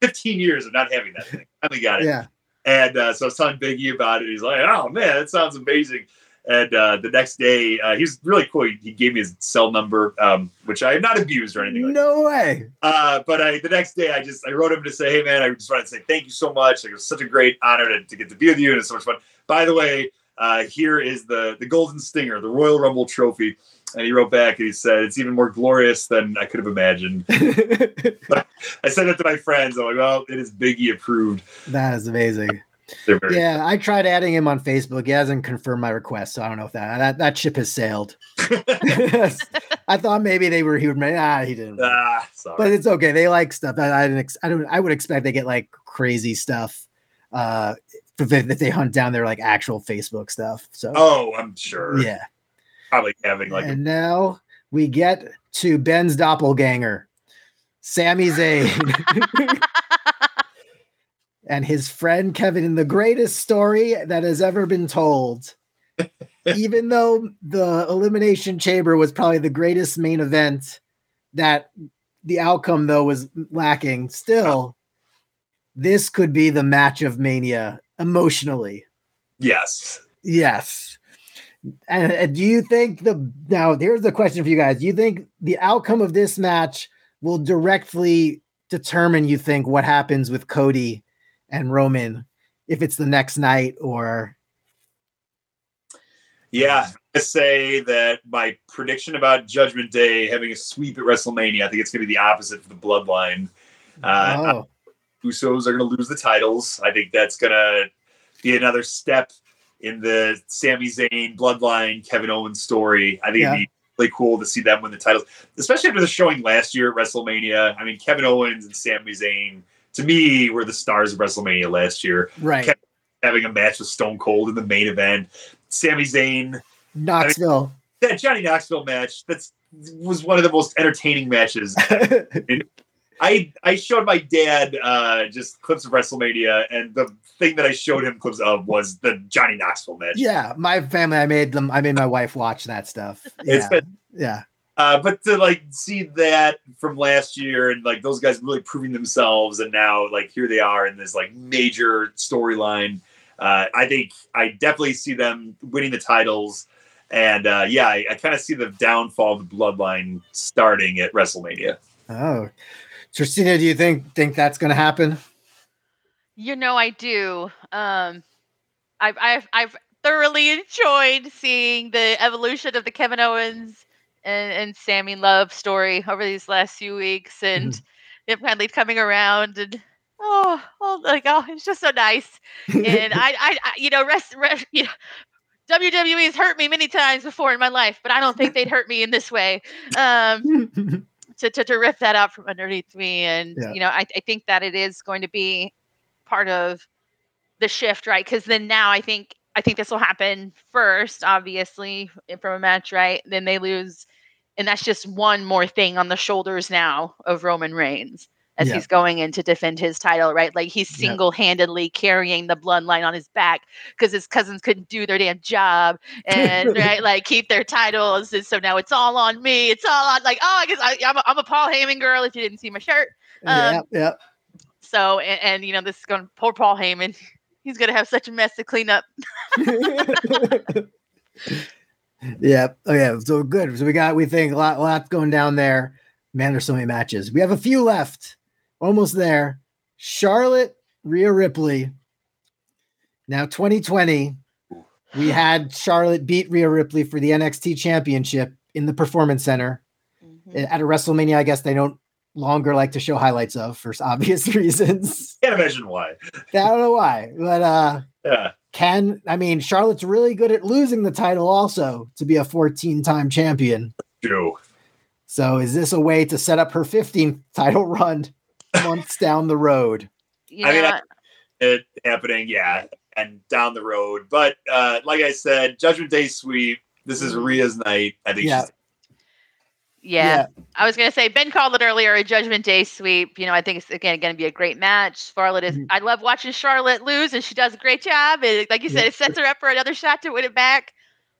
15 years of not having that thing. Finally got it. yeah. And uh, so I was telling Biggie about it. He's like, "Oh man, that sounds amazing." And uh, the next day, uh, he was really cool. He, he gave me his cell number, um, which I have not abused or anything like No way. uh, but I, the next day, I just I wrote him to say, "Hey man, I just wanted to say thank you so much. Like, it was such a great honor to, to get to be with you, and it's so much fun." By the way, uh, here is the the Golden Stinger, the Royal Rumble Trophy. And he wrote back and he said, "It's even more glorious than I could have imagined." I sent it to my friends. I'm like, "Well, it is Biggie approved." that is amazing. They're very Yeah, I tried adding him on Facebook. He hasn't confirmed my request, so I don't know if that that, that ship has sailed. I thought maybe they were he would ah he didn't. ah, sorry. but it's okay. They like stuff. I, I didn't. Ex- I don't. I would expect they get like crazy stuff. Uh, if they, if they hunt down their like actual Facebook stuff. So oh, I'm sure. yeah. probably having like and now we get to Ben's doppelganger, Sami Zayn, and his friend Kevin in the greatest story that has ever been told. Even though the Elimination Chamber was probably the greatest main event, that the outcome though was lacking. Still, this could be the match of Mania emotionally. yes. Yes. And, and do you think the now here's the question for you guys. Do you think the outcome of this match will directly determine you think what happens with Cody and Roman if it's the next night or Yeah, I say that my prediction about Judgment Day having a sweep at WrestleMania, I think it's going to be the opposite for the Bloodline. Uh, oh, Usos are going to lose the titles. I think that's going to be another step in the Sami Zayn Bloodline Kevin Owens story. I think Yeah. it'd be really cool to see them win the titles, especially after the showing last year at WrestleMania. I mean, Kevin Owens and Sami Zayn to me were the stars of WrestleMania last year. right. Having a match with Stone Cold in the main event, Sami Zayn Knoxville. that Johnny Knoxville match that's was one of the most entertaining matches. I I showed my dad uh, just clips of WrestleMania, and the thing that I showed him clips of was the Johnny Knoxville match. yeah, my family I made them I made my wife watch that stuff. It's Yeah. been, yeah. Uh, but to like see that from last year and like those guys really proving themselves, and now like here they are in this like major storyline. Uh, I think I definitely see them winning the titles, And uh, yeah, I, I kind of see the downfall of the bloodline starting at WrestleMania. Oh, Tracina, do you think think that's going to happen? You know, I do. Um, I've I've I've thoroughly enjoyed seeing the evolution of the Kevin Owens and, and Sami Love story over these last few weeks, and Mhm. it finally coming around and. Oh, oh, like oh, it's just so nice, and I, I, I you know, rest, rest, you know, WWE has hurt me many times before in my life, but I don't think they'd hurt me in this way. Um, to, to, to rip that out from underneath me. And, Yeah. you know, I, I think that it is going to be part of the shift, right? Because then now I think I think this will happen first, obviously, from a match, right? Then they lose, and that's just one more thing on the shoulders now of Roman Reigns as Yeah. he's going in to defend his title, right? Like he's single-handedly carrying the bloodline on his back because his cousins couldn't do their damn job and right, like keep their titles, and so now it's all on me. It's all on like, oh, I guess I, I'm a, I'm a Paul Heyman girl. If you didn't see my shirt, yeah, Um, yeah. so and, and you know this is going to poor Paul Heyman. He's gonna have such a mess to clean up. yeah. Oh yeah. So good. So we got we think a lot, lot going down there. Man, there's so many matches. We have a few left. Almost there. Charlotte, Rhea Ripley. Now 2020, we had Charlotte beat Rhea Ripley for the NXT championship in the performance center. At a WrestleMania, I guess they don't longer like to show highlights of for obvious reasons. Can't imagine why. I don't know why. But uh Yeah. Can I mean Charlotte's really good at losing the title also to be a 14-time champion. True. So is this a way to set up her 15th title run months down the road? You I mean, I- It happening, yeah, and down the road. But uh, like I said, Judgment Day sweep. This is Rhea's night. I think Yeah. she's yeah. I was gonna say Ben called it earlier a Judgment Day sweep. You know, I think it's again going to be a great match. Charlotte is. Mhm. I love watching Charlotte lose, and she does a great job. And like you said, Yeah. it sets her up for another shot to win it back.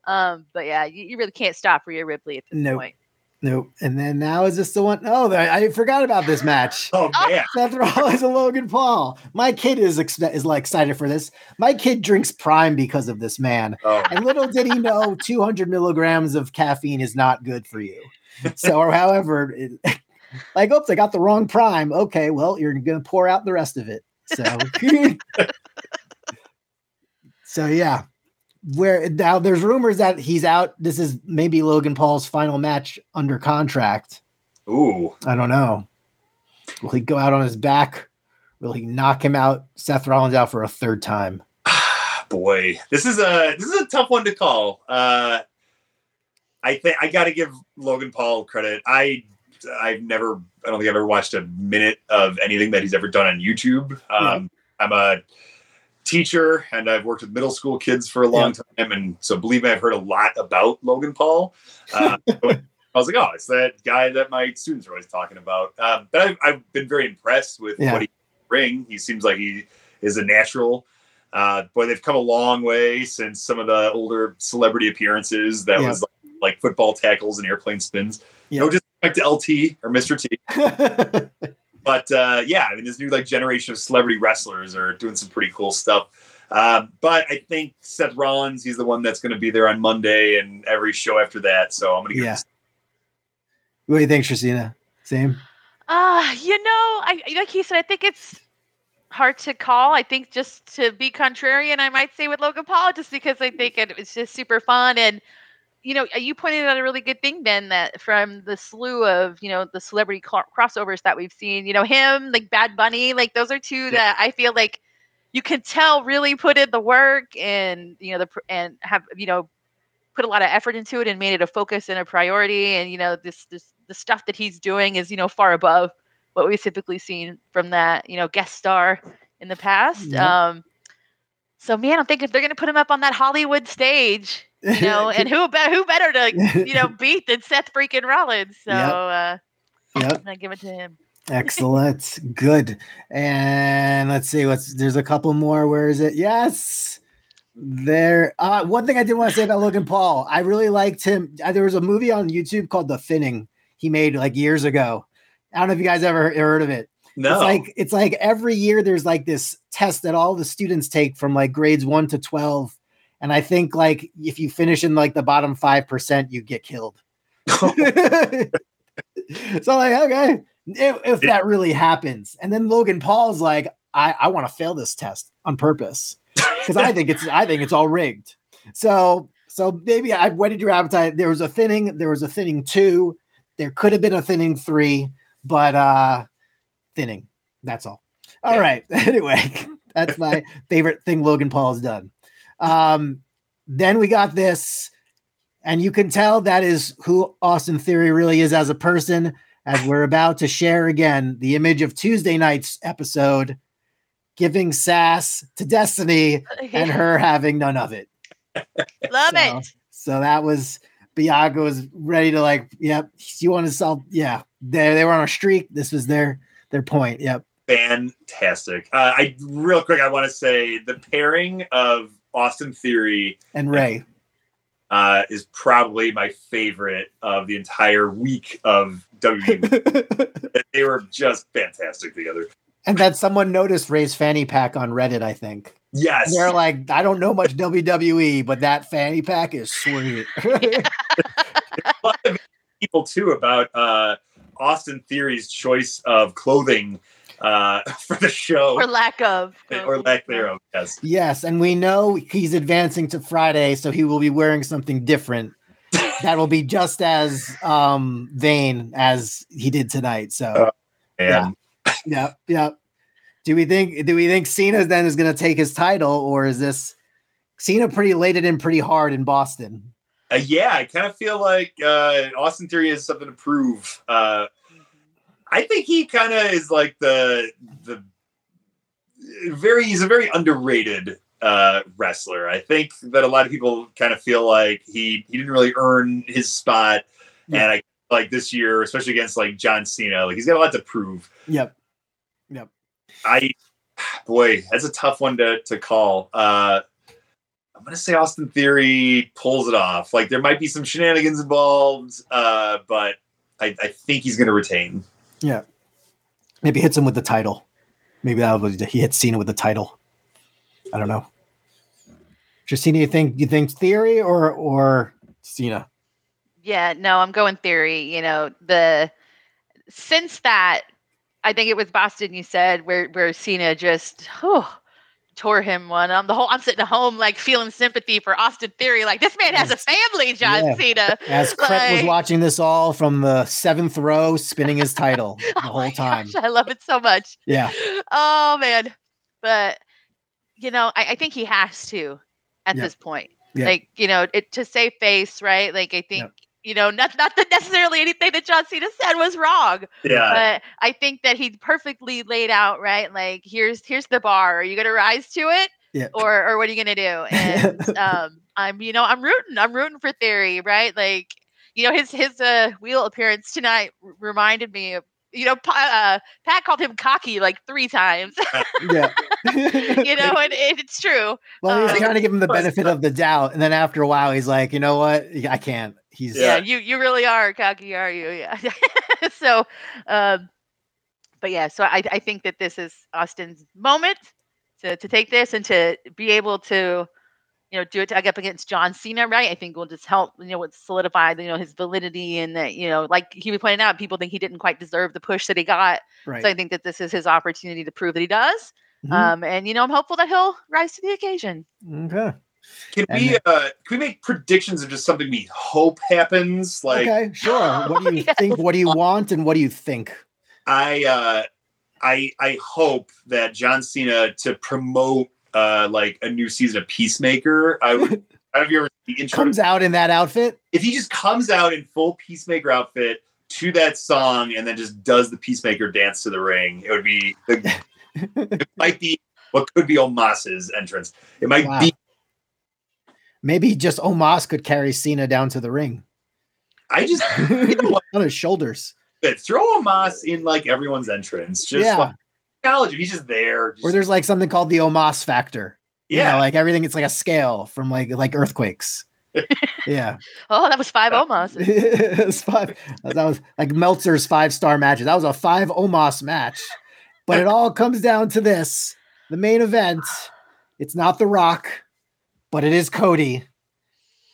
Um, but yeah, you, you really can't stop Rhea Ripley at this Nope. point. Nope. And then now is this the one? Oh, I, I forgot about this match. Oh man, Seth Rollins and Logan Paul. My kid is expe- is like excited for this. My kid drinks Prime because of this man. oh, And little did he know 200 milligrams of caffeine is not good for you. So, or however, it, like, oops, I got the wrong prime. Okay, well, you're going to pour out the rest of it. So, so yeah. Where now there's rumors that he's out. This is maybe Logan Paul's final match under contract. ooh, I don't know. Will he go out on his back? Will he knock him out, Seth Rollins out for a third time? boy, this is a this is a tough one to call. Uh, I think I got to give Logan Paul credit. I I've never I don't think I've ever watched a minute of anything that he's ever done on YouTube. Um, I'm a teacher and I've worked with middle school kids for a long time, and so believe me, I've heard a lot about Logan Paul. Uh, I was like, oh, it's that guy that my students are always talking about. Um, but I've, I've been very impressed with Yeah. what he bring. He seems like he is a natural. Uh, boy, they've come a long way since some of the older celebrity appearances that Yeah. was like, like football tackles and airplane spins. Yeah. No disrespect to LT or Mr. T, but uh, yeah, I mean, this new like generation of celebrity wrestlers are doing some pretty cool stuff. Um, but I think Seth Rollins, he's the one that's going to be there on Monday and every show after that. So I'm going to give Yeah. him what do you think, Tracina? Same? Uh, you know, I like he said, I think it's hard to call. I think just to be contrarian, I might say with Logan Paul, just because I think it, it's just super fun. And you know, you pointed out a really good thing, Ben, that from the slew of you know the celebrity cl- crossovers that we've seen, you know, him like Bad Bunny, like those are two that I feel like you can tell really put in the work and you know the and have you know put a lot of effort into it and made it a focus and a priority. And you know this this the stuff that he's doing is you know far above what we've typically seen from that you know guest star in the past. Um so man i'm thinking if they're going to put him up on that hollywood stage you know and who better who better to you know beat than seth freaking rollins so Yep. uh Yep. i'm give it to him Excellent. Good. And let's see what's there's a couple more. Where is it? Yes. There. Uh, one thing I did want to say about Logan Paul, I really liked him. Uh, there was a movie on YouTube called The Thinning he made like years ago. I don't know if you guys ever heard of it. No. It's like it's like every year there's like this test that all the students take from like grades one to twelve, and I think like if you finish in like the bottom five percent, you get killed. so like okay, if, if that really happens, and then Logan Paul's like, I I want to fail this test on purpose because I think it's I think it's all rigged. So so maybe I whetted your appetite. There was a thinning. There was a thinning two. There could have been a thinning three, but uh thinning. That's all. All Yeah. right. Anyway, that's my favorite thing Logan Paul has done. Um, then we got this, and you can tell that is who Austin Theory really is as a person, as we're about to share again the image of Tuesday night's episode, giving sass to Destiny and her having none of it. Love So- it. So that was Bianca was ready to like, yep. You want to sell? Yeah, they they were on a streak. This was their their point. Yep. Fantastic. Uh, I real quick, I want to say the pairing of Austin Theory And Ray. uh, is probably my favorite of the entire week of WWE. they were just fantastic together. and then someone noticed Ray's fanny pack on Reddit. I think Yes. they're like, I don't know much WWE, but that fanny pack is sweet. a lot of people too about uh, Austin Theory's choice of clothing uh, for the show Or lack of. or lack thereof. Yes. yes, and we know he's advancing to Friday, so he will be wearing something different. that will be just as um vain as he did tonight. So yeah, Yep, yeah. Do we think do we think Cena then is going to take his title, or is this Cena pretty laid it in pretty hard in Boston? uh, yeah, I kind of feel like uh, Austin Theory has something to prove. Uh, I think he kind of is like the the very he's a very underrated uh, wrestler. I think that a lot of people kind of feel like he he didn't really earn his spot, Yeah. and I like this year, especially against like John Cena, like he's got a lot to prove. Yep, yep. I boy, that's a tough one to to call. Uh I'm gonna say Austin Theory pulls it off. Like there might be some shenanigans involved, uh, but I, I think he's gonna retain. Yeah. Maybe hits him with the title. Maybe that was he hits Cena with the title. I don't know. Justina, you think you think Theory or or Cena? Yeah, no, I'm going theory. You know, the since that, I think it was Boston. You said where where Cena just whew, tore him one. I'm the whole I'm sitting at home like feeling sympathy for Austin Theory. Like this man has a family, John Yeah. Cena. As Cret was watching this all from the seventh row, spinning his title oh the Oh whole time. gosh, I love it so much. Yeah, Oh man, but you know, I, I think he has to at Yeah. this point. Yeah. Like you know, it to save face, right? Like I think. Yep. You know, not not that necessarily anything that John Cena said was wrong, Yeah. but I think that he perfectly laid out right. Like here's here's the bar. Are you gonna rise to it, Yeah. or or what are you gonna do? And um, I'm you know I'm rooting. I'm rooting for Theory, right? Like you know his his uh, wheel appearance tonight r- reminded me of you know Pa- uh, Pat called him cocky like three times. yeah. you know, and it, it's true. Well, he's Uh, trying to give him the benefit of the doubt, and then after a while, he's like, you know what? I can't. He's Yeah, Yeah. you you really are cocky, are you? Yeah. so, um, but yeah, so I I think that this is Austin's moment to to take this and to be able to. You know, do it to, up against John Cena, right? I think will just help. You know, solidify you know his validity and that you know, like he was pointing out, people think he didn't quite deserve the push that he got. right. So I think that this is his opportunity to prove that he does. Mhm. Um, and you know, I'm hopeful that he'll rise to the occasion. okay. Can And we uh can we make predictions of just something we hope happens? Like okay. Sure. What do you Yes. think? What do you want? And what do you think? I uh I I hope that John Cena to promote uh like a new season of Peacemaker. I would I don't know if you ever the intro Comes out in that outfit. if he just comes out in full Peacemaker outfit to that song and then just does the Peacemaker dance to the ring, it would be the, it might be what could be Omos's entrance. It might Wow. be Maybe just Omos could carry Cena down to the ring I just you know on his shoulders. throw Omos in like everyone's entrance. Just Yeah. like acknowledge him. He's just there. Or there's like something called the Omos factor. You yeah. know, like everything. It's like a scale from like like earthquakes. yeah. Oh, that was five Omos. it's five. That was like Meltzer's five star matches. That was a five Omos match. But it all comes down to this: the main event. It's not The Rock. but it is Cody,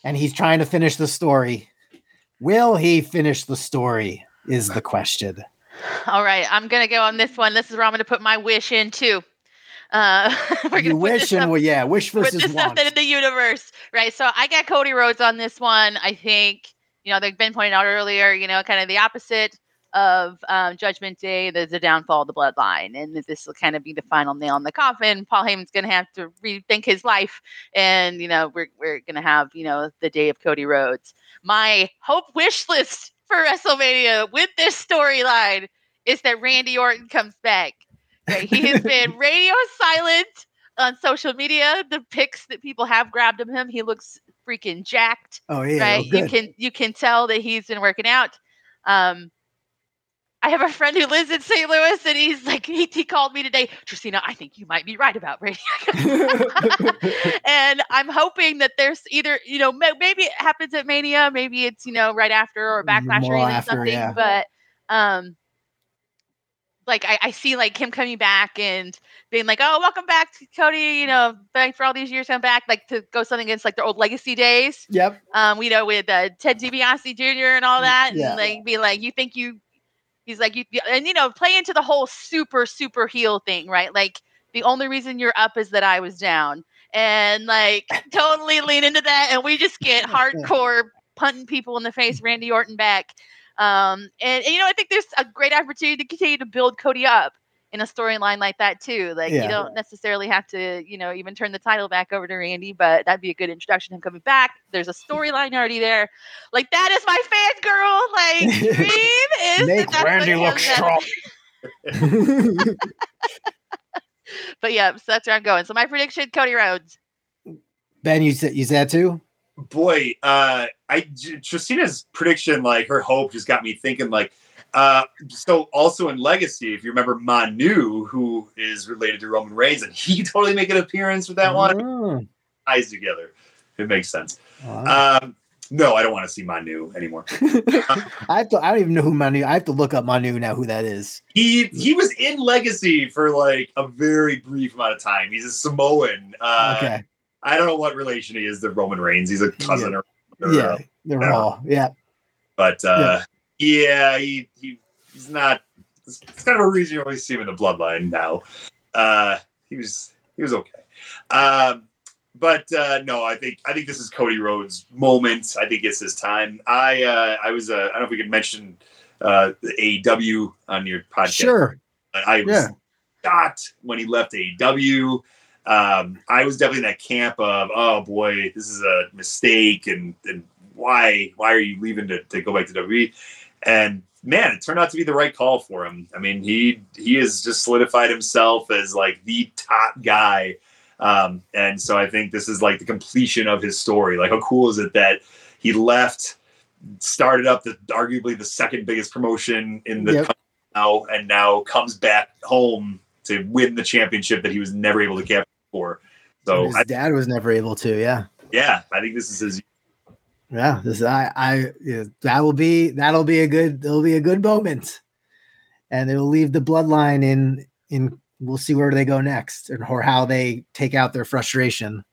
and he's trying to finish the story. Will he finish the story? Is the question. All right, I'm gonna go on this one. This is where I'm gonna put my wish in too. Uh, we're gonna You put wish and well, yeah, wish put versus this want. in the universe, right? So I got Cody Rhodes on this one. I think you know they've been pointed out earlier. You know, kind of the opposite of um, Judgment Day. There's a downfall of the bloodline, and this will kind of be the final nail in the coffin. Paul Heyman's going to have to rethink his life, and you know we're we're going to have you know the day of Cody Rhodes. My hope wish list for WrestleMania with this storyline is that Randy Orton comes back. Right? He has been radio silent on social media. The pics that people have grabbed of him, he looks freaking jacked Oh yeah, right? well, you can you can tell that he's been working out. Um, I have a friend who lives in St. Louis, and he's like, he, he called me today, Tracina. I think you might be right about Brady. and I'm hoping that there's either you know maybe it happens at Mania, maybe it's you know right after or backlash More or even after, something. yeah. But um, like I, I see like him coming back and being like, oh, welcome back, to Cody. You know, thanks for all these years. I'm back, like to go something against like their old legacy days Yep. um, you know, with uh, Ted DiBiase Jr. and all that, yeah. and like be like, you think you, he's like, you, and you know, play into the whole super super heel thing, right? Like the only reason you're up is that I was down, and like totally lean into that, and we just get hardcore punting people in the face, Randy Orton back, um, and, and you know, I think there's a great opportunity to continue to build Cody up. In a storyline like that too, like Yeah. you don't necessarily have to, you know, even turn the title back over to Randy, but that'd be a good introduction to him coming back. There's a storyline already there. Like that is my fans, girl. Like dream is Make that that's Randy look strong. But yeah, so that's where I'm going. So my prediction: Cody Rhodes. ben, you said you said too. boy, uh, I J- Tracina's prediction, like her hope, just got me thinking. Like, uh, so also in Legacy, if you remember Manu, who is related to Roman Reigns, and he could totally make an appearance with that one. Eyes together, it makes sense. wow. Um, no, I don't want to see Manu anymore. I have to. I don't even know who Manu. I have to look up Manu now. Who that is? He he was in Legacy for like a very brief amount of time. He's a Samoan. Uh, okay. I don't know what relation he is to Roman Reigns. He's a cousin or, or Yeah, uh, the yeah. Yeah. But uh, yeah, he, he he's not. It's it's kind of a reason you only see him in the bloodline now. Uh, he was he was okay. Um, but uh, no, I think I think this is Cody Rhodes' moment. I think it's his time. I uh, I was uh, I don't know if we could mention uh, the AEW on your podcast. Sure. but I was Yeah. when he left AEW. Um, I was definitely in that camp of, oh boy, this is a mistake, and and why why are you leaving to, to go back to WWE? And man, it turned out to be the right call for him. I mean, he he has just solidified himself as like the top guy. Um, and so I think this is like the completion of his story. Like, how cool is it that he left, started up the arguably the second biggest promotion in the Yep. country now, and now comes back home to win the championship that he was never able to capture before. So His I, dad was never able to. Yeah. yeah, I think this is his. Yeah. This I I yeah, that will be that'll be a good it'll be a good moment, and it'll leave the bloodline in in. We'll see where they go next, and or how they take out their frustration.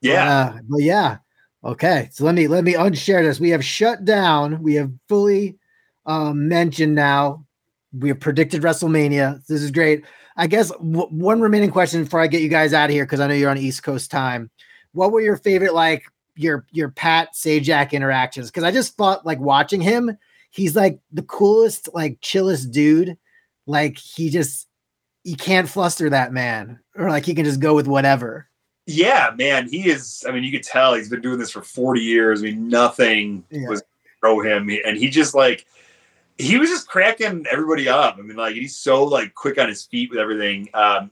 Yeah, Uh, but yeah. Okay. So let me let me unshare this. We have shut down. We have fully um, mentioned now. We have predicted WrestleMania. This is great. I guess w- one remaining question before I get you guys out of here because I know you're on East Coast time. What were your favorite like your your Pat Sajak interactions? Because I just thought like watching him, he's like the coolest, like chillest dude. Like he just you can't fluster that man, or like he can just go with whatever. yeah, man, he is. I mean, you could tell he's been doing this for forty years. I mean, nothing Yeah. was throw him, and he just like he was just cracking everybody up. I mean, like he's so like quick on his feet with everything. Um,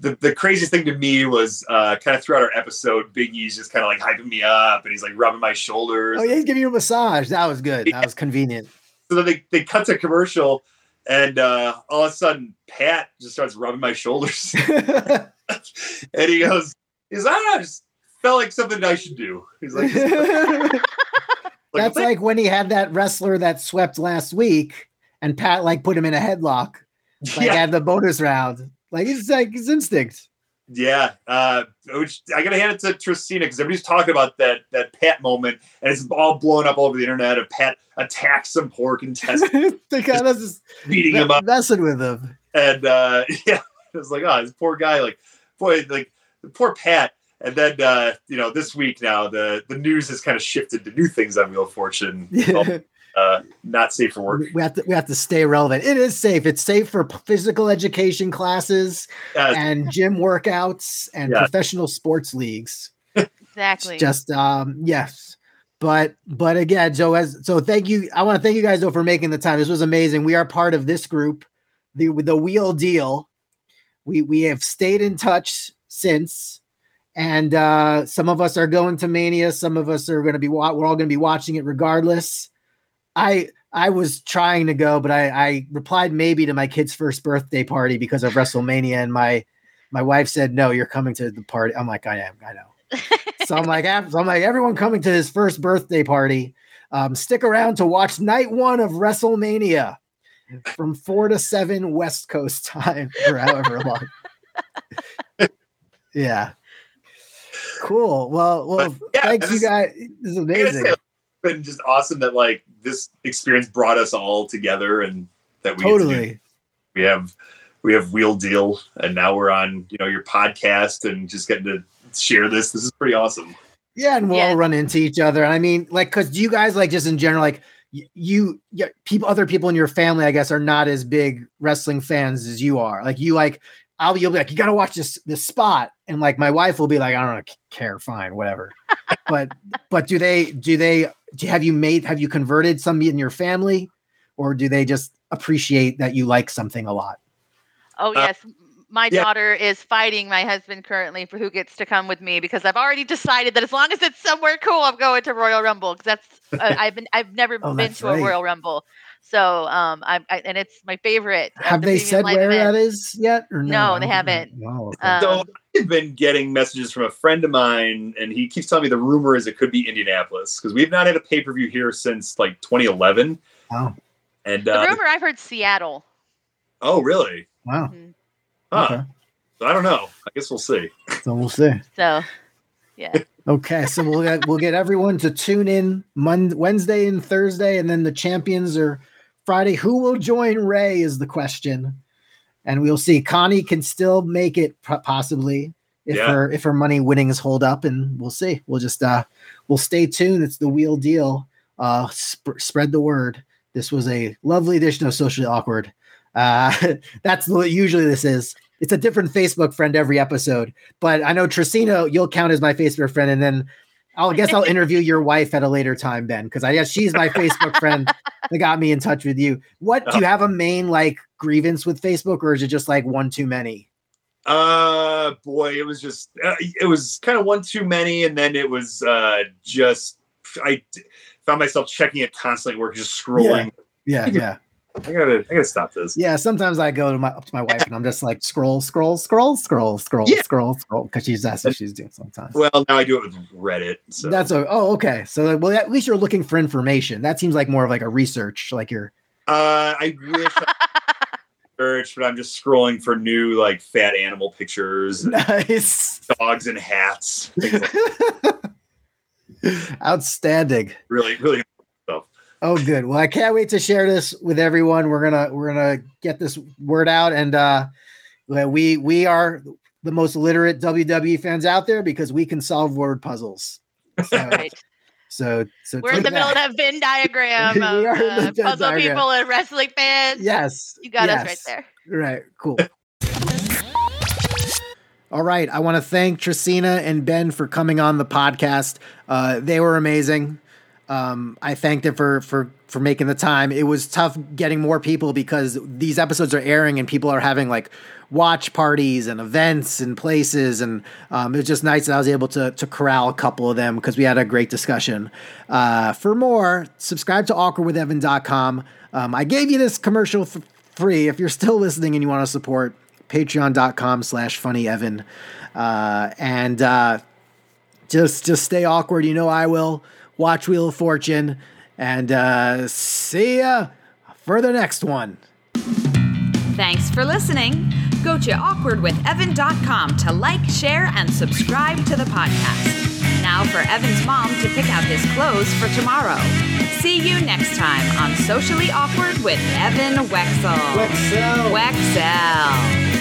the, the craziest thing to me was uh, kind of throughout our episode, Big E's just kind of like hyping me up and he's like rubbing my shoulders. Oh yeah, he's giving you a massage. That was good. That was convenient. So then they, they cut to commercial and uh, all of a sudden Pat just starts rubbing my shoulders and he goes, he's like, "Ah, I just felt like something I should do. He's like, like, That's like when he had that wrestler that swept last week, and Pat like put him in a headlock, like yeah, at the bonus round. Like it's like his instinct. Yeah, uh, which I gotta hand it to Tracina because everybody's talking about that that Pat moment, and it's all blown up all over the internet. Of Pat attacks some poor contestant, they got us just beating him up, messing with him. and uh, yeah, it was like, oh, this poor guy, like, boy, like the poor Pat. And then uh, you know, this week now the the news has kind of shifted to new things on Wheel of Fortune. Yeah. Uh, not safe for work. We have to we have to stay relevant. It is safe. It's safe for physical education classes Uh, and gym workouts and Yeah. professional sports leagues. Exactly. Just um yes. But but again, Joe as so thank you. I want to thank you guys though for making the time. This was amazing. We are part of this group, the the wheel deal. We we have stayed in touch since. And uh some of us are going to Mania, some of us are going to be wa- we're all going to be watching it regardless. I I was trying to go, but I, I replied maybe to my kid's first birthday party because of WrestleMania, and my my wife said no, you're coming to the party. I'm like, I am, I know. so I'm like, so I'm like, everyone coming to his first birthday party. Um, stick around to watch night one of WrestleMania from four to seven West Coast time, or however long. yeah. Cool. Well, well, yeah, thanks, you guys. This is amazing. Say, it's been just awesome that like this experience brought us all together and that we get to Totally. we have we have wheel deal and now we're on you know your podcast and just getting to share this this is pretty awesome Yeah, and we'll Yeah. all run into each other. And I mean, like, because do you guys like just in general, like y- you, yeah, people, other people in your family, I guess, are not as big wrestling fans as you are. Like you, like I'll you'll be like, you got to watch this this spot, and like my wife will be like, I don't care, fine, whatever. but but do they do they do have you made have you converted some in your family, or do they just appreciate that you like something a lot? Oh yes, m- my yeah. daughter is fighting my husband currently for who gets to come with me because I've already decided that as long as it's somewhere cool, I'm going to Royal Rumble because that's uh, I've been I've never Oh, been to right. a Royal Rumble, so um I, I and it's my favorite. Have the they said where that events. is yet? Or no? No, they haven't. No, okay. Uh, so i've been getting messages from a friend of mine and he keeps telling me the rumor is it could be indianapolis because we've not had a pay-per-view here since like 2011 wow, and The uh, rumor I've heard Seattle. oh really wow. huh. Okay. i don't know i guess we'll see So we'll see. So yeah, Okay, so we'll get we'll get everyone to tune in Monday, Wednesday, and Thursday, and then the champions are Friday. Who will join Ray is the question, and we'll see. Connie can still make it possibly if Yeah. her if her money winnings hold up, and we'll see. We'll just uh we'll stay tuned. It's the wheel deal. Uh, sp- spread the word. This was a lovely edition of Socially Awkward. Uh, that's what usually this is. It's a different Facebook friend every episode but I know Tracina, you'll count as my Facebook friend, and then I'll guess I'll interview your wife at a later time, Ben, because I guess she's my Facebook friend that got me in touch with you. What do you have a main like grievance with Facebook, or is it just like one too many? Uh, boy, it was just uh, it was kind of one too many, and then it was uh just I found myself checking it constantly, work just scrolling. Yeah, yeah, I gotta I gotta stop this. yeah. Sometimes I go to my up to my wife and I'm just like scroll, scroll, scroll, scroll, scroll, Yeah. scroll, scroll, because she's that's what she's doing sometimes. Well, now I do it with Reddit. So That's a, oh okay. So well, at least you're looking for information. That seems like more of like a research, like you're uh, I wish search, but I'm just scrolling for new like fat animal pictures, nice, dogs and hats. Like outstanding. really, really. Oh, good. Well, I can't wait to share this with everyone. We're gonna we're gonna get this word out, and uh, we we are the most literate WWE fans out there because we can solve word puzzles. So, right. so, so We're in the middle of that. Venn diagram of uh, puzzle diagram. people and wrestling fans. Yes, you got us right there. Right. Cool. All right. I want to thank Tracina and Ben for coming on the podcast. Uh, they were amazing. Um, I thanked them for for for making the time. It was tough getting more people because these episodes are airing and people are having like watch parties and events and places, and um, it was just nice that I was able to to corral a couple of them because we had a great discussion. Uh, for more, subscribe to awkwardwithevan.com. Um, I gave you this commercial free. If you're still listening and you want to support, patreon.com slash funnyevan. Uh, and uh, just just stay awkward. You know I will. Watch Wheel of Fortune. And uh, see ya for the next one. Thanks for listening. Go to awkwardwithevan.com to like, share, and subscribe to the podcast. Now for Evan's mom to pick out his clothes for tomorrow. See you next time on Socially Awkward with Evan Wexel. Wexel. Wexel.